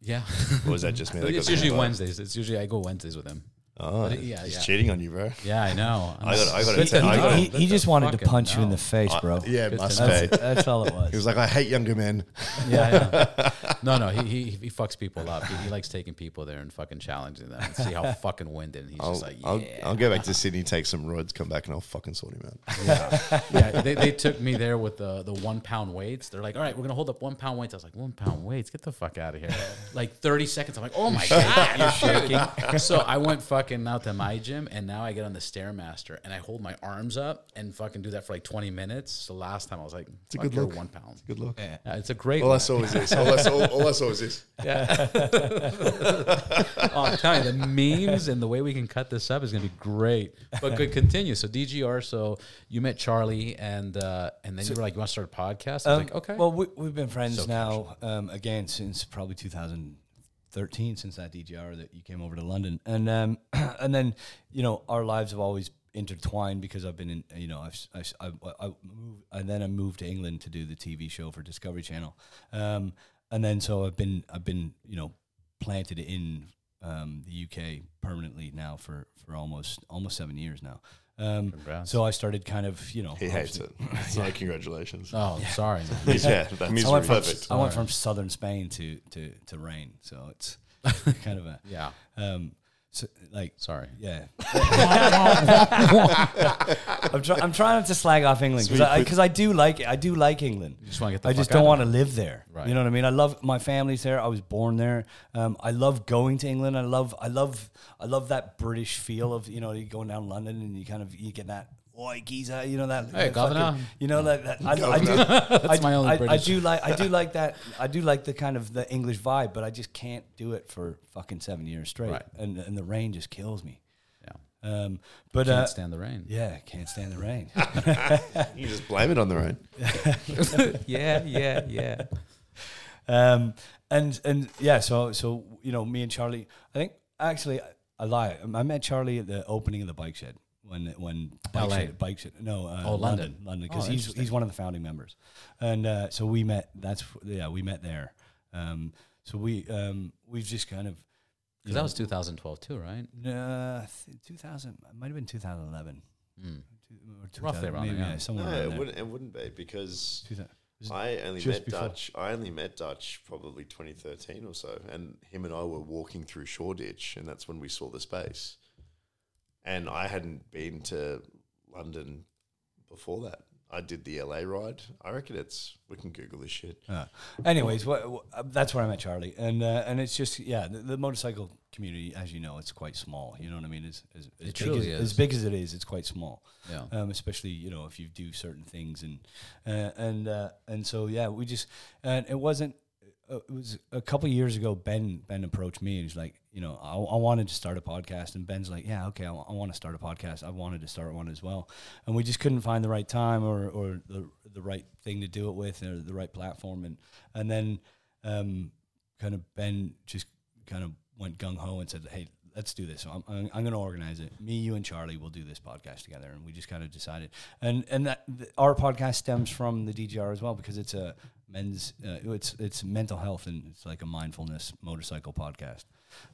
yeah. Or was that just me? that it's usually? Wednesdays. It's usually I go Wednesdays with him. Oh, But yeah, he's yeah. cheating on you, bro. Yeah, I know. I got- I got Good to tell- to I got he, he just wanted to punch you in the face, bro. Yeah, must know. be. That's, that's all it was. He was like, I hate younger men. Yeah, yeah. No, no, he, he he fucks people up. He, he likes taking people there and fucking challenging them and see how fucking winded. And he's I'll, just like, yeah. I'll, I'll go back to Sydney, take some rods, come back, and I'll fucking sort him out. yeah, they, they took me there with the the one pound weights. They're like, all right, we're gonna hold up one pound weights. I was like, one pound weights, get the fuck out of here. like thirty seconds. I'm like, oh my god, you're shaking. so I went fucking out to my gym, and now I get on the stairmaster and I hold my arms up and fucking do that for like twenty minutes. So last time I was like, it's a good look. one pound. Good luck. Yeah, it's a great. All I look. saw was this. All I saw, all I saw was this. Oh, I'm telling you, the memes and the way we can cut this up is gonna be great. But good, continue. So DGR. So you met Charley, and uh, and then you were like, you want to start a podcast? I was Um, like, okay. Well, we, we've been friends So now um, again since probably 2013, since that DGR that you came over to London, and um, and then you know our lives have always intertwined because I've been in you know I've, I've, I, I moved and then I moved to England to do the TV show for Discovery Channel, um, and then so I've been I've been you know planted in um, the UK permanently now for for almost almost seven years now. Um, so I started kind of you know He hates it. It's like, congratulations. oh, sorry. Yeah, that's I went from perfect. I went from southern Spain to to to rain, so it's kind of a Yeah, um, so like sorry. yeah. I'm, try, I'm trying not to slag off England because I, 'cause I do like it. I do like England. You just want to get. The I just fuck don't out want to live there. Right. You know what I mean? I love my family's there. I was born there. Um, I love going to England. I love, I love, I love that British feel of you know you going down London and you kind of you get that. Oi, geezer, you know that. Hey, that governor. fucking- You know that. that I, I do. That's my only I, I do like. I do like that. I do like the kind of the English vibe, but I just can't do it for fucking seven years straight. Right. And and the rain just kills me. Yeah, Um, but can't uh, stand the rain. yeah, can't stand the rain. You just blame it on the rain. yeah, yeah, yeah. um, and and yeah, so so you know, me and Charley. I think actually, I lie. I met Charley at the opening of the bike shed when when bike LA. shed, bike shed. No, uh, Oh, London. London, London, because Oh, he's he's one of the founding members, and uh, so we met. That's yeah, we met there. Um, so we um, we've just kind of. Because that was 2012 too, right? uh, th- 2000 it might have been 2011 Mm. Two- or Roughly around maybe, there, yeah, yeah. somewhere No, around it there. wouldn't. It wouldn't be because 2000 was it- I only just met before. Dutch. I only met Dutch probably 2013 or so, and him and I were walking through Shoreditch, and that's when we saw the space. And I hadn't been to London before that. I did the LA ride. I reckon it's. We can Google this shit. Uh, anyways, what, what, uh, that's where I met Charley, and uh, and it's just yeah, the, the motorcycle community, as you know, it's quite small. You know what I mean? As as, as It big truly as, is. as big as it is, it's quite small. Yeah. Um, especially you know if you do certain things and uh, and uh, and so yeah, we just and it wasn't. Uh, it was a couple years ago. Ben Ben approached me and he's like, you know, I, I wanted to start a podcast, and Ben's like, yeah, okay, I, want to start a podcast. I wanted to start one as well, and we just couldn't find the right time or or the the right thing to do it with or the right platform, and and then um, kind of Ben just kind of went gung ho and said, "Hey, let's do this. So I'm, I'm, I'm going to organize it. Me, you, and Charley will do this podcast together." And we just kind of decided, and and that th- our podcast stems from the DGR as well because it's a men's, uh, it's it's mental health and it's like a mindfulness motorcycle podcast.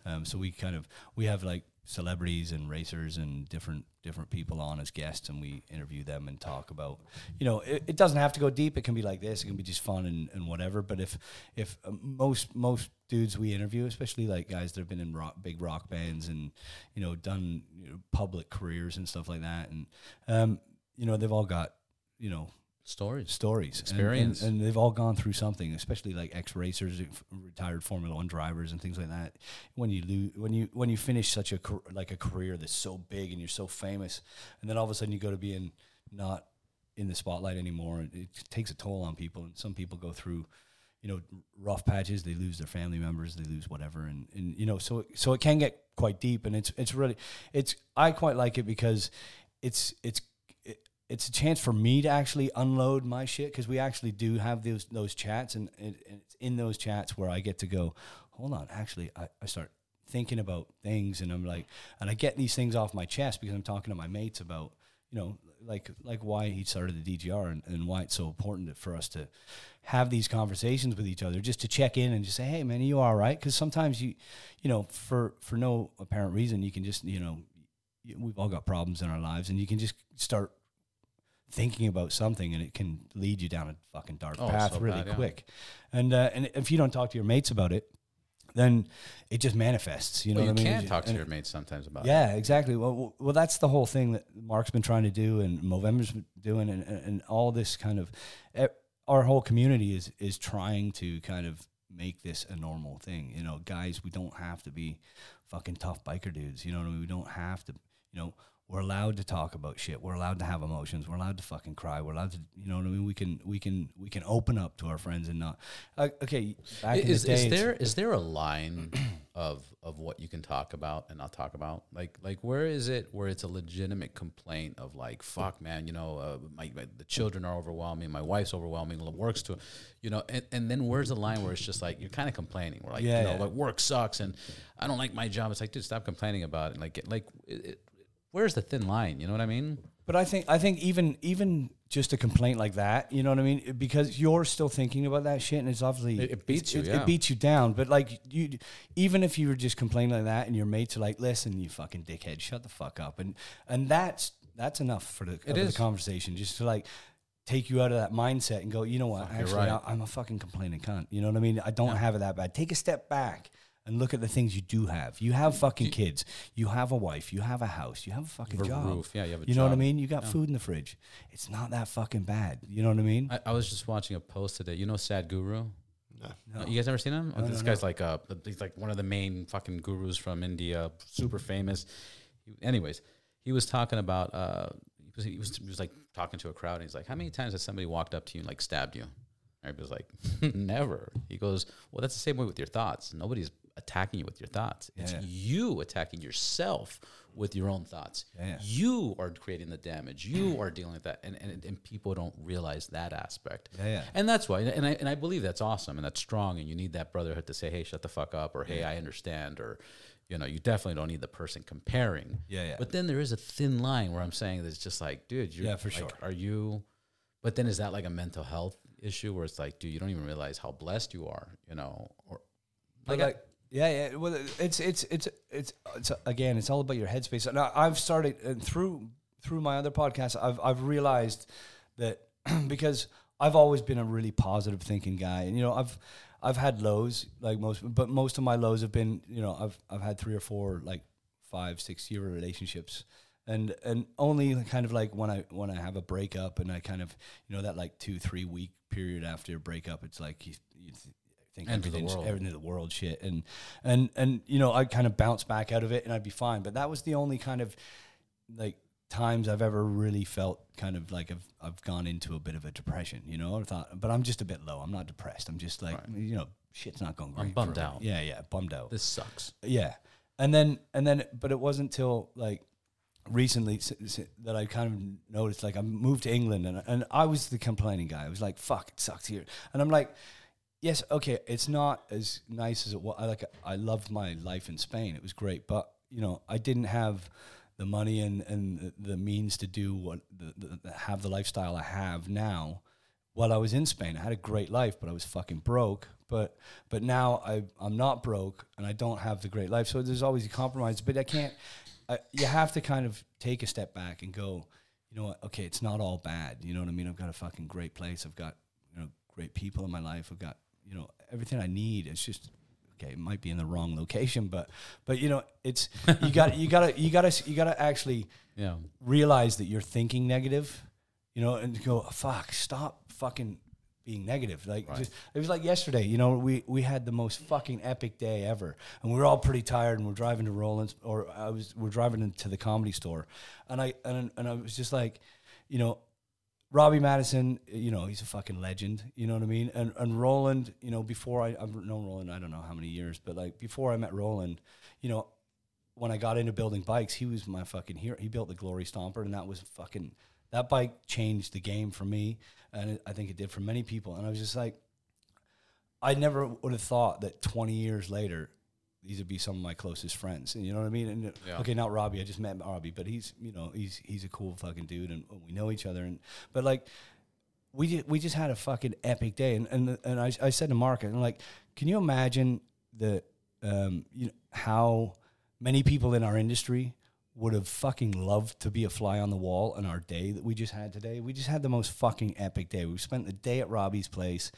Um, so we kind of we have like celebrities and racers and different different people on as guests and we interview them and talk about you know it, it doesn't have to go deep. It can be like this. It can be just fun and, and whatever. But if if uh, most most dudes we interview especially like guys that have been in rock, big rock bands and you know done you know, public careers and stuff like that and um, you know they've all got you know Stories. stories, Experience. and, and they've all gone through something. Especially like ex racers, retired Formula One drivers, and things like that. When you lose, when you when you finish such a like a career that's so big and you're so famous, and then all of a sudden you go to being not in the spotlight anymore, it, it takes a toll on people. And some people go through, you know, rough patches. They lose their family members. They lose whatever, and and you know, so so it can get quite deep. And it's it's really it's I quite like it because it's it's it, it's a chance for me to actually unload my shit because we actually do have those those chats and, and, and it's in those chats where I get to go, hold on, actually I, I start thinking about things and I'm like and I get these things off my chest because I'm talking to my mates about, you know, like like why he started the DGR and, and why it's so important for us to have these conversations with each other just to check in and just say, hey man, are you all right? Because sometimes you you know, for for no apparent reason you can just, you know, we've all got problems in our lives and you can just start thinking about something and it can lead you down a fucking dark Oh, path so really bad, yeah. quick and uh, and if you don't talk to your mates about it then it just manifests you know well, you what I mean can It- talk to and- your mates sometimes about it. yeah, exactly. Well, well, that's the whole thing that Mark's been trying to do, and Movember's been doing, and, and, all this kind of, our whole community is is trying to kind of make this a normal thing. You know, guys, we don't have to be fucking tough biker dudes. You know what I mean? We don't have to. You know, we're allowed to talk about shit. We're allowed to have emotions. We're allowed to fucking cry. We're allowed to. You know what I mean? We can we can we can open up to our friends and not. Uh, okay, Is, the is there is there a line of of what you can talk about and not talk about? Like like where is it where it's a legitimate complaint of like fuck man, you know, uh, my, my the children are overwhelming, my wife's overwhelming, works to, you know, and, and then where's the line where it's just like you're kind of complaining, we're like Yeah, you know yeah. like work sucks and I don't like my job. It's like dude, stop complaining about it. Like like it, it, where's the thin line? You know what I mean? But I think I think even even just a complaint like that, you know what I mean, because you're still thinking about that shit, and it's obviously It- it beats you, It, yeah. beats you down. But like you, even if you were just complaining like that, and your mates are like, "Listen, you fucking dickhead, shut the fuck up," and and that's that's enough for the, the conversation, just to like take you out of that mindset and go, you know what, Fuck, actually, right. I, I'm a fucking complaining cunt. You know what I mean? I don't have it that bad. Take a step back. And look at the things you do have. You have fucking kids. You have a wife. You have a house. You have a fucking You have a job. roof. Yeah, you have a You know what I mean? You got food in the fridge. It's not that fucking bad. You know what I mean? I, I was just watching a post today. You know Sadhguru? No. Uh, You guys ever seen him? Oh, No, this no, guy's like uh he's like one of the main fucking gurus from India, super famous. He- anyways, he was talking about uh he was, he was he was like talking to a crowd and he's like, How many times has somebody walked up to you and like stabbed you? Everybody's like, Never. He goes, Well, that's the same way with your thoughts. Nobody's attacking you with your thoughts. It's Yeah. you attacking yourself with your own thoughts. Yeah. You are creating the damage. You are dealing with that. And, and, and people don't realize that aspect. Yeah, yeah. And that's why, and I and I believe that's awesome and that's strong, and you need that brotherhood to say, "Hey, shut the fuck up," or "Hey, I understand," or you know, you definitely don't need the person comparing. Yeah, yeah. But then there is a thin line where I'm saying that it's just like, dude, you're, Yeah, for like, sure. Are you? But then is that like a mental health issue where it's like, dude, you don't even realize how blessed you are, you know? Or like, like, yeah, yeah. Well, it's it's it's it's it's again, it's all about your headspace. And I- I've started and through through my other podcasts, I've I've realized that because I've always been a really positive thinking guy, and you know, I've I've had lows like most, but most of my lows have been, you know, I've I've had three or four like five six year relationships. And and only kind of like when I when I have a breakup and I kind of you know that like two three week period after a breakup it's like you, you th- think End of the world. everything the world shit. And and and you know I'd kind of bounce back out of it and I'd be fine. But that was the only kind of like times I've ever really felt kind of like I've I've gone into a bit of a depression you know? I thought but I'm just a bit low. I'm not depressed. I'm just like you know shit's not going great I'm bummed out. yeah yeah bummed out. This sucks. yeah. And then and then but it wasn't till like recently s- s- that I kind of noticed like I moved to England and and I was the complaining guy. I was like fuck it sucks here. And I'm like yes, okay, it's not as nice as it was. I like I loved my life in Spain. It was great, but you know, I didn't have the money and and the, means to do what the, the- have the lifestyle I have now. While I was in Spain, I had a great life, but I was fucking broke. But but now I I'm not broke and I don't have the great life. So there's always a compromise. But I can't. I, you have to kind of take a step back and go. You know what? Okay, it's not all bad. You know what I mean? I've got a fucking great place. I've got you know great people in my life. I've got you know everything I need. It's just okay. It might be in the wrong location, but but you know it's you got you got to you got to you got to actually Yeah. realize that you're thinking negative, you know, and go fuck, stop fucking being negative. Like just, it was like yesterday, you know, we we had the most fucking epic day ever, and we were all pretty tired, and we're driving to Roland's, or I was we're driving into the comedy store, and I and and I was just like, you know. Robbie Madison, eh, you know, he's a fucking legend. You know what I mean? And and Roland, you know, before I, I've known Roland, I don't know how many years, but like before I met Roland, you know, when I got into building bikes, he was my fucking hero. He built the Glory Stomper, and that was fucking that bike changed the game for me, and it, I think it did for many people. And I was just like, I never would have thought that 20 years later, these would be some of my closest friends. And you know what I mean? And Yeah. okay, not Robbie. I just met Robbie, but he's you know he's he's a cool fucking dude, and we know each other. And but like we just, we just had a fucking epic day, and and and I, I said to Mark, and like, can you imagine the um you know how many people in our industry would have fucking loved to be a fly on the wall on our day that we just had today. We just had the most fucking epic day. We spent the day at Robbie's place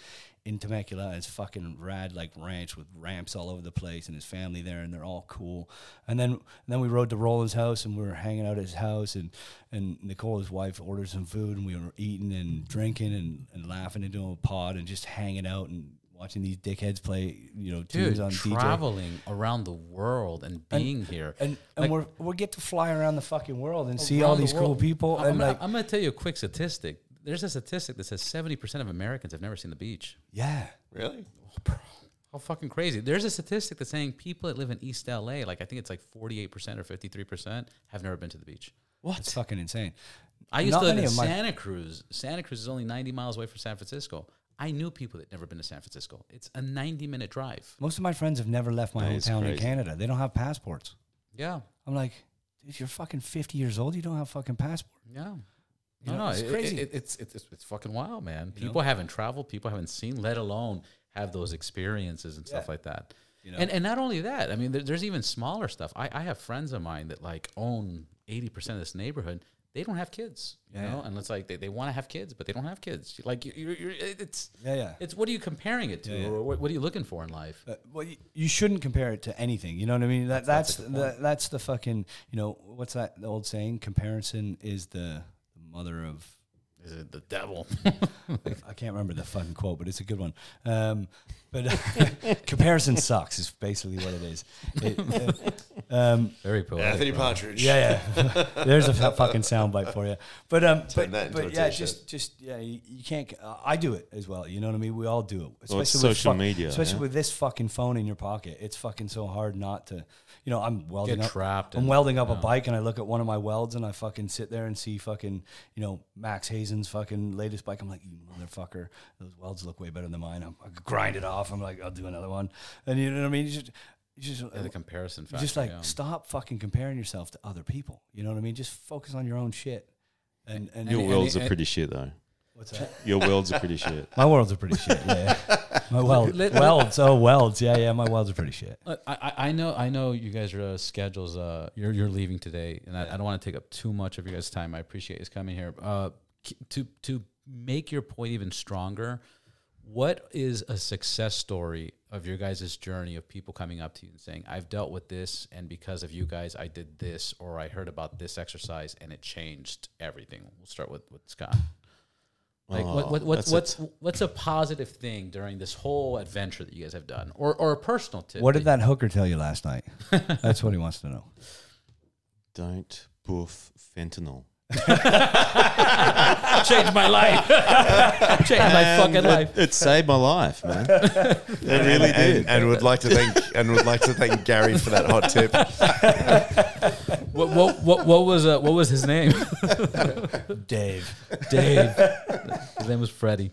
in Temecula. It's fucking rad, like ranch with ramps all over the place, and his family there, and they're all cool. And then and then we rode to Roland's house, and we were hanging out at his house, and and Nicole, his wife, ordered some food, and we were eating and drinking and, and laughing into a pod and just hanging out and watching these dickheads play, you know, tunes Dude, on DJ. traveling around the world and being here. And and Like- we're we get to fly around the fucking world and see all around the these cool people I'm, and gonna, like I'm gonna tell you a quick statistic. There's a statistic that says 70% of Americans have never seen the beach. yeah. Really? Oh, How fucking crazy. There's a statistic that's saying people that live in East LA, like I think it's like 48% or 53%, have never been to the beach. What? It's fucking insane. I used Not to live in of my- Santa Cruz. Santa Cruz is only 90 miles away from San Francisco. I knew people that never been to San Francisco. It's a 90 minute drive. Most of my friends have never left my That is hometown in crazy. Canada. They don't have passports. Yeah. I'm like, dude, you're fucking 50 years old. You don't have fucking passport. Yeah. You No, know, no, it's it- crazy. it- it's, it's, it's, it's fucking wild, man. You know? People haven't traveled, people haven't seen, let alone have those experiences and stuff like that. You know? And, and not only that, I mean, there, there's even smaller stuff. I, I have friends of mine that like own 80% of this neighborhood. They don't have kids, you Yeah. know, and it's like they, they want to have kids, but they don't have kids. Like you, you're, you're, it's, yeah, yeah. it's what are you comparing it to, Yeah, yeah. or what, what are you looking for in life? Uh, well, you, you shouldn't compare it to anything. You know what I mean? That, that's That's a the, that's the fucking you know what's that the old saying? Comparison is the, the mother of. Is it the devil? I can't remember the fucking quote, but it's a good one. Um, but comparison sucks. Is basically what it is. It, uh, um, Very poetic. Anthony bro. Partridge. Yeah, yeah. There's a f- fucking soundbite for you. But um, Turn but, but yeah, t-shirt. just just yeah, you, you can't. Uh, I do it as well. You know what I mean? We all do it. Well, it's with social fuck- media, especially yeah. with this fucking phone in your pocket. It's fucking so hard not to. You know, I'm welding Get up. trapped. I'm in- welding up a bike and I look at one of my welds and I fucking sit there and see fucking, you know, Max Hazan's fucking latest bike. I'm like, you motherfucker, those welds look way better than mine. I'm, I grind it off. I'm like, I'll do another one. And you know what I mean? You just, you just, Yeah, the comparison factor. just like yeah. stop fucking comparing yourself to other people. You know what I mean? Just focus on your own shit. And and, Your and- worlds and- are pretty shit, though. What's that? Your worlds are pretty shit. My worlds are pretty shit. Yeah, yeah. my weld, Let- welds. Oh, welds. Yeah, yeah. My welds are pretty shit. I, I I know I know you guys are uh, schedules. Uh, you're you're leaving today, and I, I don't want to take up too much of your guys' time. I appreciate you coming here. Uh, k- to to make your point even stronger, what is a success story of your guys' journey of people coming up to you and saying, "I've dealt with this, and because of you guys, I did this, or I heard about this exercise, and it changed everything." We'll start with with Scott. Like what, Oh, what, what, that's a what's what's a positive thing during this whole adventure that you guys have done, or or a personal tip? What did that hooker tell you last night? That's what he wants to know. Don't boof fentanyl. changed my life. changed my And fucking it- life. It saved my life, man. it really and, did. and would like to thank and would like to thank Gary for that hot tip. What, what, what, what was uh, what was his name? Dave. Dave. His name was Freddie.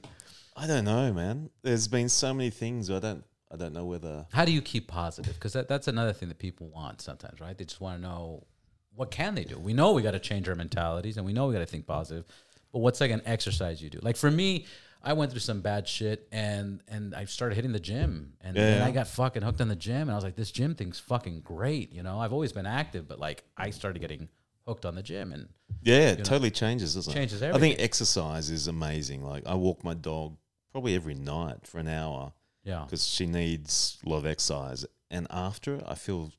I don't know, man. There's been so many things. I don't. I don't know whether. How do you keep positive? Because that, that's another thing that people want sometimes, right? They just want to know what can they do. We know we got to change our mentalities, and we know we got to think positive. But what's like an exercise you do? Like for me, I went through some bad shit, and and I started hitting the gym, and then Yeah. I got fucking hooked on the gym, and I was like, this gym thing's fucking great. You know, I've always been active, but like I started getting hooked on the gym, and Yeah, it totally changes, doesn't Changes it? I think exercise is amazing. Like I walk my dog probably every night for an hour yeah, because she needs a lot of exercise, and after I feel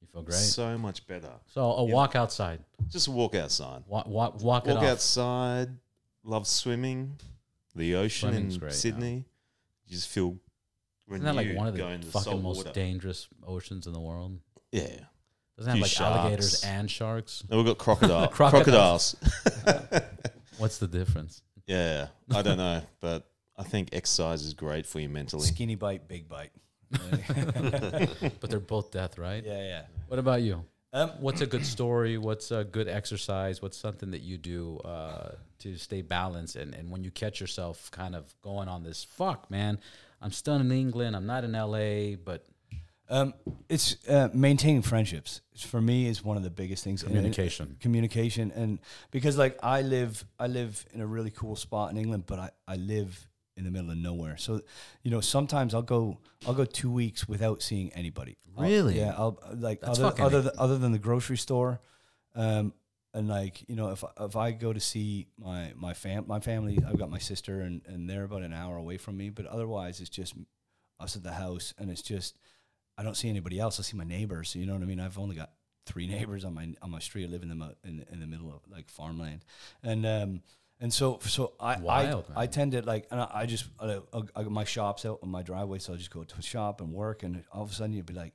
you feel great. so much better. So a walk outside, Just walk outside. walk walk, walk it walk outside. Love swimming, the ocean Swimming's in great, yeah. Sydney. You just feel Isn't that like renewed one of the going fucking salt most water. dangerous oceans in the world? Yeah. Doesn't it have Few like alligators sharks. and sharks? And we've got crocodile, Crocodiles. crocodiles. What's the difference? Yeah, I don't know, but I think exercise is great for you mentally. Skinny bite, big bite. But they're both death, right? yeah, yeah. What about you? Um, What's a good story? What's a good exercise? What's something that you do uh, to stay balanced? And, and when you catch yourself kind of going on this, fuck, man, I'm still in England. I'm not in LA, but Um, it's uh, maintaining friendships for me is one of the biggest things. And- and- Communication. communication, and because like I live, I live in a really cool spot in England, but I, I live in the middle of nowhere. So, you know, sometimes I'll go, I'll go two weeks without seeing anybody. I'll- Really? yeah. I'll like That's other other th- other than the grocery store, um, and like you know, if if I go to see my my fam my family, I've got my sister and and they're about an hour away from me, but otherwise it's just us at the house, and it's just I don't see anybody else. I see my neighbors. You know what I mean? I've only got three neighbors on my on my street. I live in the mo- in, in the middle of like farmland, and um and so so I Wild, I, I tend to like and I, I just I, I, my shop's out on my driveway, so I just go to a shop and work, and all of a sudden you'd be like.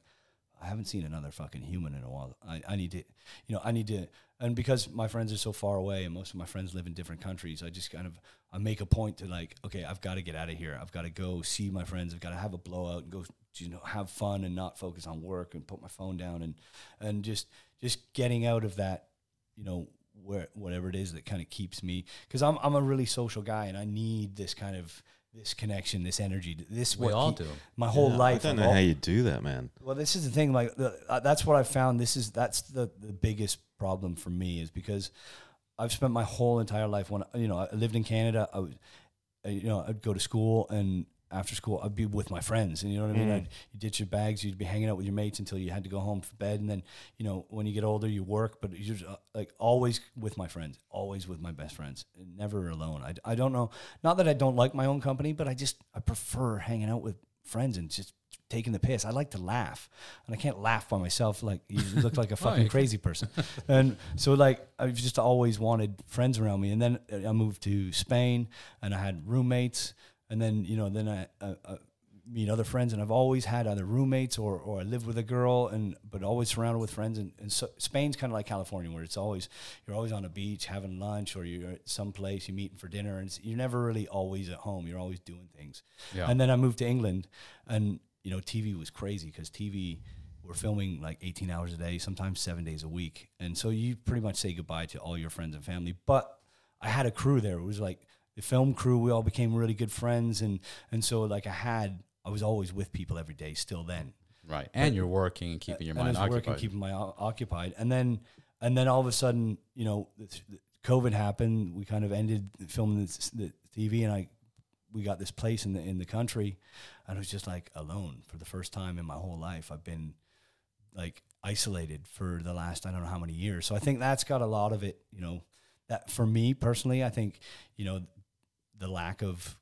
I haven't seen another fucking human in a while. I, I need to, you know, I need to, and because my friends are so far away and most of my friends live in different countries, I just kind of, I make a point to like, okay, I've got to get out of here. I've got to go see my friends. I've got to have a blowout and go, you know, have fun and not focus on work and put my phone down and, and just, just getting out of that, you know, where, whatever it is that kind of keeps me, cause I'm, I'm a really social guy and I need this kind of, this connection, this energy, this We all keep- do. My whole I life. don't know al- how you do that, man. well, this is the thing. Like the, uh, that's what I found. This is that's the the biggest problem for me is because I've spent my whole entire life when you know I lived in Canada. I would, uh, you know, I'd go to school and after school I'd be with my friends, and you know what I mean. I'd, you ditch your bags, you'd be hanging out with your mates until you had to go home for bed, and then you know when you get older you work, but you're just, uh, like always with my friends, always with my best friends, never alone. I I don't know, not that I don't like my own company, but I just I prefer hanging out with friends and just taking the piss. I like to laugh, and I can't laugh by myself. Like you look like a fucking crazy person. And so like I've just always wanted friends around me. And then I moved to Spain, and I had roommates. And then you know then I. Uh, uh, meet other friends and I've always had either roommates or, or I live with a girl and but always surrounded with friends. And, and so Spain's kind of like California where it's always you're always on a beach having lunch or you're at some place you're meeting for dinner and it's, you're never really always at home. You're always doing things. Yeah. and then I moved to England and you know TV was crazy because TV we're filming like 18 hours a day sometimes seven days a week. And so you pretty much say goodbye to all your friends and family. But I had a crew there. It was like the film crew we all became really good friends and and so like I had I was always with people every day still then Right. And you're working and keeping your and mind I was occupied. working, keeping my o- occupied, and then and then all of a sudden, you know, the, the COVID happened. We kind of ended filming this, the TV, and I we got this place in the in the country, and I was just like alone for the first time in my whole life. I've been like isolated for the last I don't know how many years. So I think that's got a lot of it. You know, that for me personally, I think you know the lack of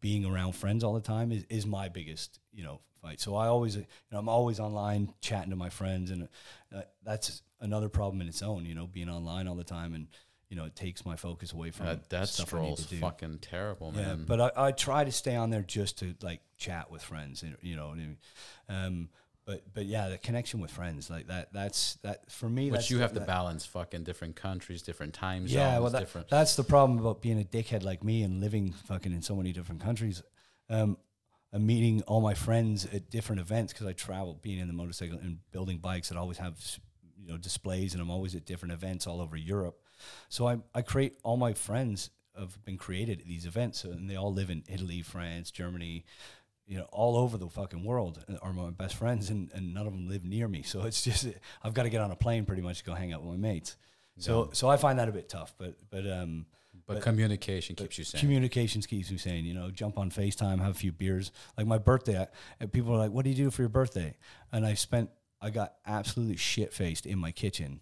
being around friends all the time is, is my biggest you know fight. So I always you know I'm always online chatting to my friends, and uh, that's another problem in its own. You know, being online all the time and you know it takes my focus away from That death stuff I need to do. fucking terrible, Yeah, man. but I, I try to stay on there just to like chat with friends, and you know I mean. Um, but but yeah, the connection with friends like that. That's that for me. Which you have to balance fucking different countries, different time zones, yeah, well, that, different. that's the problem about being a dickhead like me and living fucking in so many different countries. Um, I'm meeting all my friends at different events because I travel, being in the motorcycle and building bikes. that always have you know displays, and I'm always at different events all over Europe. So I I create all my friends have been created at these events, and they all live in Italy, France, Germany, you know, all over the fucking world are my best friends, and, and none of them live near me. So it's just I've got to get on a plane pretty much to go hang out with my mates. So so I find that a bit tough, but but um, But, communication keeps you sane. communications keeps me saying, you know, jump on FaceTime, have a few beers. Like my birthday, I, people are like, "What do you do for your birthday?" And I spent, I got absolutely shit faced in my kitchen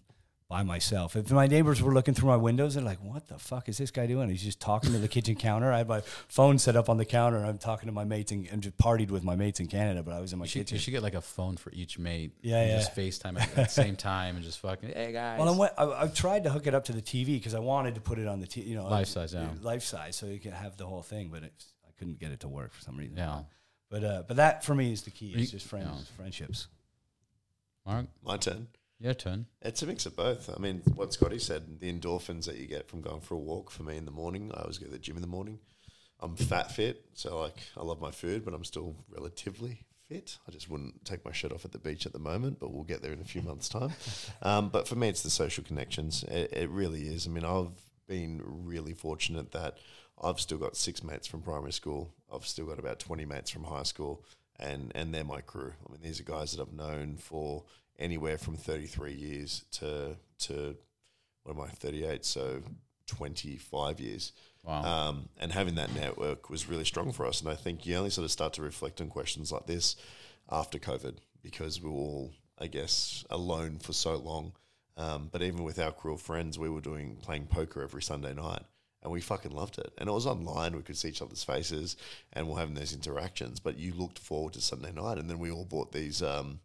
by myself. If my neighbors were looking through my windows, they're like, "What the fuck is this guy doing?" He's just talking to the kitchen counter. I had my phone set up on the counter, and I'm talking to my mates and, and just partied with my mates in Canada. But I was in my You should, kitchen. you should get like a phone for each mate. Yeah, and yeah. Just FaceTime at the same time and just fucking, hey guys. Well, I'm, I, I've tried to hook it up to the TV because I wanted to put it on the TV. you know Life size, yeah. life size, so you can have the whole thing. But it's, I couldn't get it to work for some reason. yeah. But uh, but that for me is the key. It's just friends, yeah. friendships. Mark, My turn. Your turn. It's a mix of both. I mean, what Scotty said, the endorphins that you get from going for a walk for me in the morning. I always go to the gym in the morning. I'm fat fit, so like I love my food, but I'm still relatively fit. I just wouldn't take my shirt off at the beach at the moment, but we'll get there in a few months' time. Um, but for me, it's the social connections. It, it really is. I mean, I've been really fortunate that I've still got six mates from primary school. I've still got about 20 mates from high school, and, and they're my crew. I mean, these are guys that I've known for anywhere from 33 years to, to what am I, 38, so 25 years. Wow. Um, and having that network was really strong for us. And I think you only sort of start to reflect on questions like this after COVID because we were all, I guess, alone for so long. Um, but even with our crew of friends, we were doing playing poker every Sunday night. And we fucking loved it. And it was online. We could see each other's faces and we're having those interactions. But you looked forward to Sunday night. And then we all bought these um,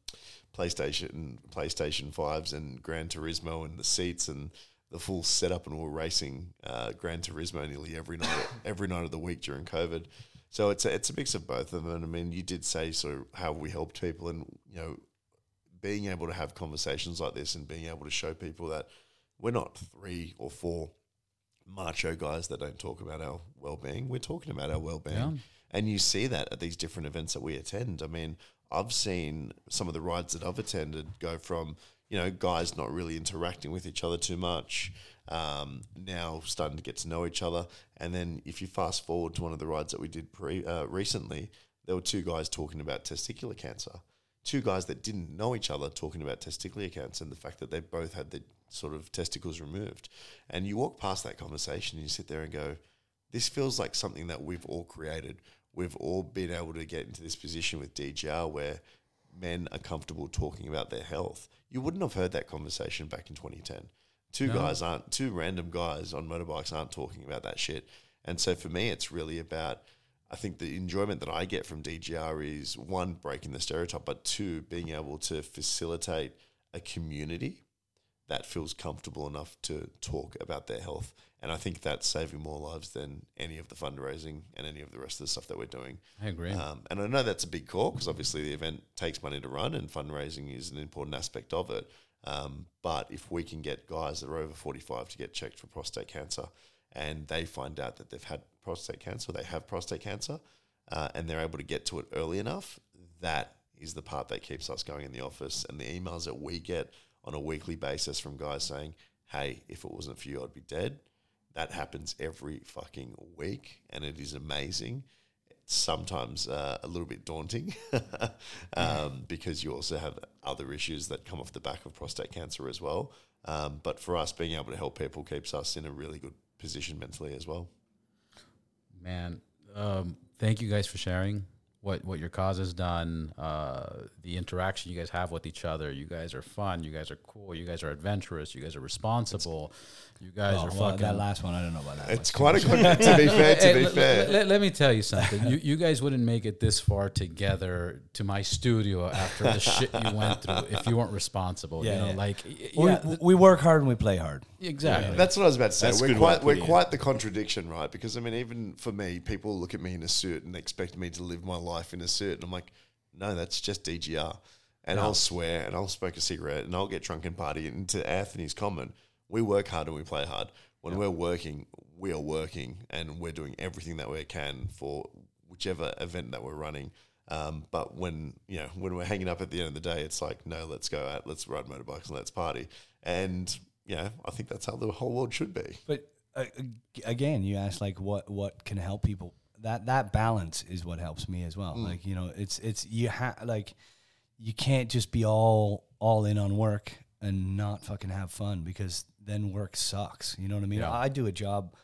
PlayStation and PlayStation 5s and Gran Turismo and the seats and the full setup and we we're racing uh, Gran Turismo nearly every night every night of the week during COVID. So it's a, it's a mix of both of them. And I mean, you did say so how we helped people, and you know, being able to have conversations like this and being able to show people that we're not three or four macho guys that don't talk about our well-being. We're talking about our well-being. Yeah. And you see that at these different events that we attend. I mean, I've seen some of the rides that I've attended go from, you know, guys not really interacting with each other too much, um, now starting to get to know each other. And then if you fast forward to one of the rides that we did pre, uh, recently, there were two guys talking about testicular cancer. Two guys that didn't know each other talking about testicular cancer and the fact that they both had the sort of testicles removed. And you walk past that conversation and you sit there and go, this feels like something that we've all created. We've all been able to get into this position with DGR where men are comfortable talking about their health. You wouldn't have heard that conversation back in 2010. Two No. guys aren't, two random guys on motorbikes aren't talking about that shit. And so for me, it's really about, I think the enjoyment that I get from DGR is one, breaking the stereotype, but two, being able to facilitate a community that feels comfortable enough to talk about their health. And I think that's saving more lives than any of the fundraising and any of the rest of the stuff that we're doing. I agree. Um, and I know that's a big call because obviously the event takes money to run and fundraising is an important aspect of it. Um, but if we can get guys that are over 45 to get checked for prostate cancer and they find out that they've had prostate cancer, they have prostate cancer, uh, and they're able to get to it early enough, that is the part that keeps us going in the office. And the emails that we get on a weekly basis from guys saying, hey, if it wasn't for you, I'd be dead. That happens every fucking week, and it is amazing. It's sometimes uh, a little bit daunting um, because you also have other issues that come off the back of prostate cancer as well. Um, but for us, being able to help people keeps us in a really good position mentally as well. Man, um, thank you guys for sharing what what your cause has done. Uh, the interaction you guys have with each other. You guys are fun. You guys are cool. You guys are adventurous. You guys are responsible. You guys Oh, are well, fucking. that last one, I don't know about that. It's one. quite a good, to be fair, to Hey, be let- fair. Let, let- let me tell you something. You, you guys wouldn't make it this far together to my studio after the shit you went through if you weren't responsible. Yeah, you know, yeah. like y- we, yeah, we work hard and we play hard. exactly. That's what I was about to say. That's we're quite we're quite the contradiction, right? Because I mean, even for me, people look at me in a suit and expect me to live my life in a suit, and I'm like, no, that's just DGR. And I'll swear and I'll smoke a cigarette and I'll get drunk and party. And to Anthony's comment, we work hard and we play hard. When we're working, we are working and we're doing everything that we can for whichever event that we're running. Um, but when you know when we're hanging up at the end of the day, it's like, no, let's go out, let's ride motorbikes and let's party. And yeah, I think that's how the whole world should be. But uh, again, you asked like what what can help people. That that balance is what helps me as well. Mm. Like you know, it's it's you have like you can't just be all all in on work and not fucking have fun because then work sucks. You know what I mean? Yeah. I do a job.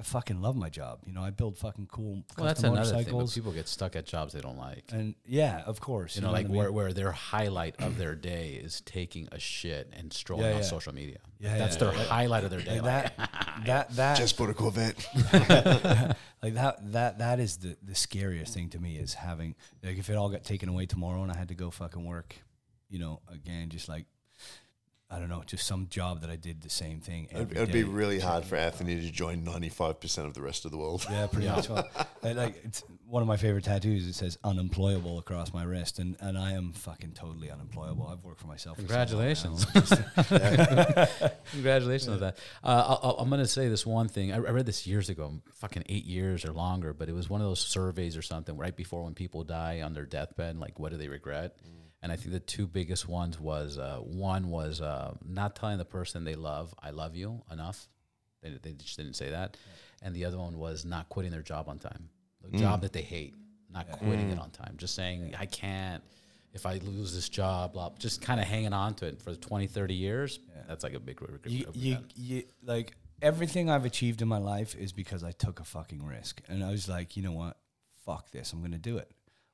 I fucking love my job. You know, I build fucking cool Well, that's custom another thing. But motorcycles. people get stuck at jobs they don't like. and yeah, of course. You know, what like I mean? where, where their highlight of their day is taking a shit and strolling Yeah, on social media. Yeah, That's yeah. their highlight of their day. Like Like, that that that Just bought a Corvette. like that that that is the the scariest thing to me is having like if it all got taken away tomorrow and I had to go fucking work, you know, again just like I don't know, just some job that I did the same thing. It'd, it'd be day. really hard for Anthony to join 95% of the rest of the world. Yeah, pretty Yeah. much. Well, I- like it's one of my favorite tattoos. It says "unemployable" across my wrist, and, and I am fucking totally unemployable. I've worked for myself. for Congratulations. now. Congratulations on that. Uh, I'll, I'm going to say this one thing. I, I read this years ago, fucking eight years or longer, but it was one of those surveys or something right before when people die on their deathbed, like what do they regret? And I think the two biggest ones was uh, one was uh, not telling the person they love, I love you enough. They, they just didn't say that. And the other one was not quitting their job on time, the job that they hate, not quitting it on time, just saying, I can't. If I lose this job, blah, just kind of hanging on to it for 20, 30 years, that's like a big regret. you, you, you like everything I've achieved in my life is because I took a fucking risk, and I was like, you know what, fuck this, I'm gonna do it.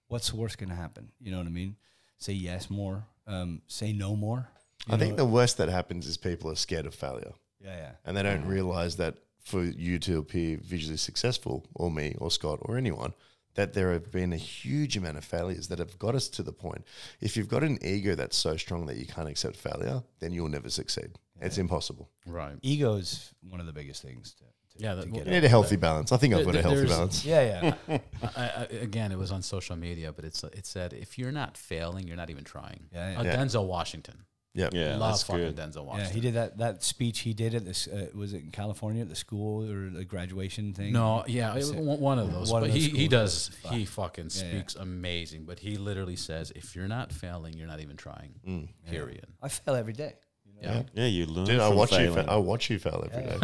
What's the worst gonna happen? You know what I mean? Say yes more, um, say no more. I think the worst that happens is people are scared of failure Yeah, yeah. and they don't realize that for you to appear visually successful, or me, or Scott, or anyone, that there have been a huge amount of failures that have got us to the point. If you've got an ego that's so strong that you can't accept failure, then you'll never succeed. It's impossible. Right. Ego is one of the biggest things. To, to, Yeah, to that- get You need a healthy balance. I think I've got a healthy balance. Yeah, yeah, I, I, again, it was on social media, but it's it said if you're not failing, you're not even trying. Yeah, yeah. Uh, Yeah. Denzel Washington. Yeah. Yeah, Love fucking good. Denzel yeah. Washington. He did that that speech he did at this. Uh, was it in California at the school or the graduation thing? No, yeah, it, one one of those. One of but those he, he does. was He fucking Yeah, yeah. speaks amazing. But he literally says, if you're not failing, you're not even trying. Mm. Period. I fail every day. Yeah. Yeah, you learn. Dude, I from watch you. failing. Fa- I watch you fail every day.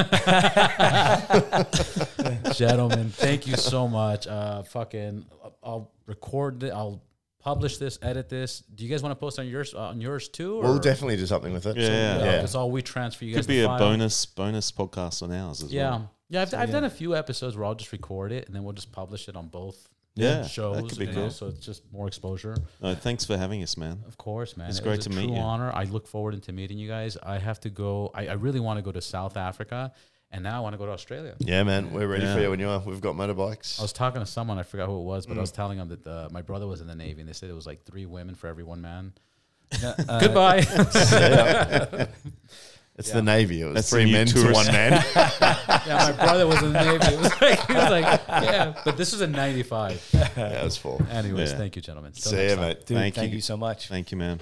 Gentlemen, thank you so much. Uh, fucking, I'll record it. I'll publish this, edit this. Do you guys want to post on yours uh, on yours too? We'll definitely do something with it. Yeah, yeah. Yeah, Yeah. It's all we transfer you guys. Could be a file. bonus bonus podcast on ours as Yeah, well. yeah. I've, I've done a few episodes where I'll just record it and then we'll just publish it on both Yeah, shows. that could be you know, cool. so it's just more exposure. No, thanks for having us, man. Of course, man. It's It great was a to meet true you. honor. I look forward to meeting you guys. I have to go. I, I really want to go to South Africa, and now I want to go to Australia. Yeah, man. We're ready Yeah. for you when you are. We've got motorbikes. I was talking to someone. I forgot who it was, but Mm. I was telling them that uh, my brother was in the Navy, and they said it was like three women for every one man. Uh, Goodbye. it's the Navy. It was That's three the new men to tourist- one man. yeah, my brother was in the Navy. It was like, he was like, yeah, but this was in '95. yeah, it was full. Anyways, Yeah. thank you, gentlemen. Till See you, mate. Dude, Thank thank you. you so much. Thank you, man.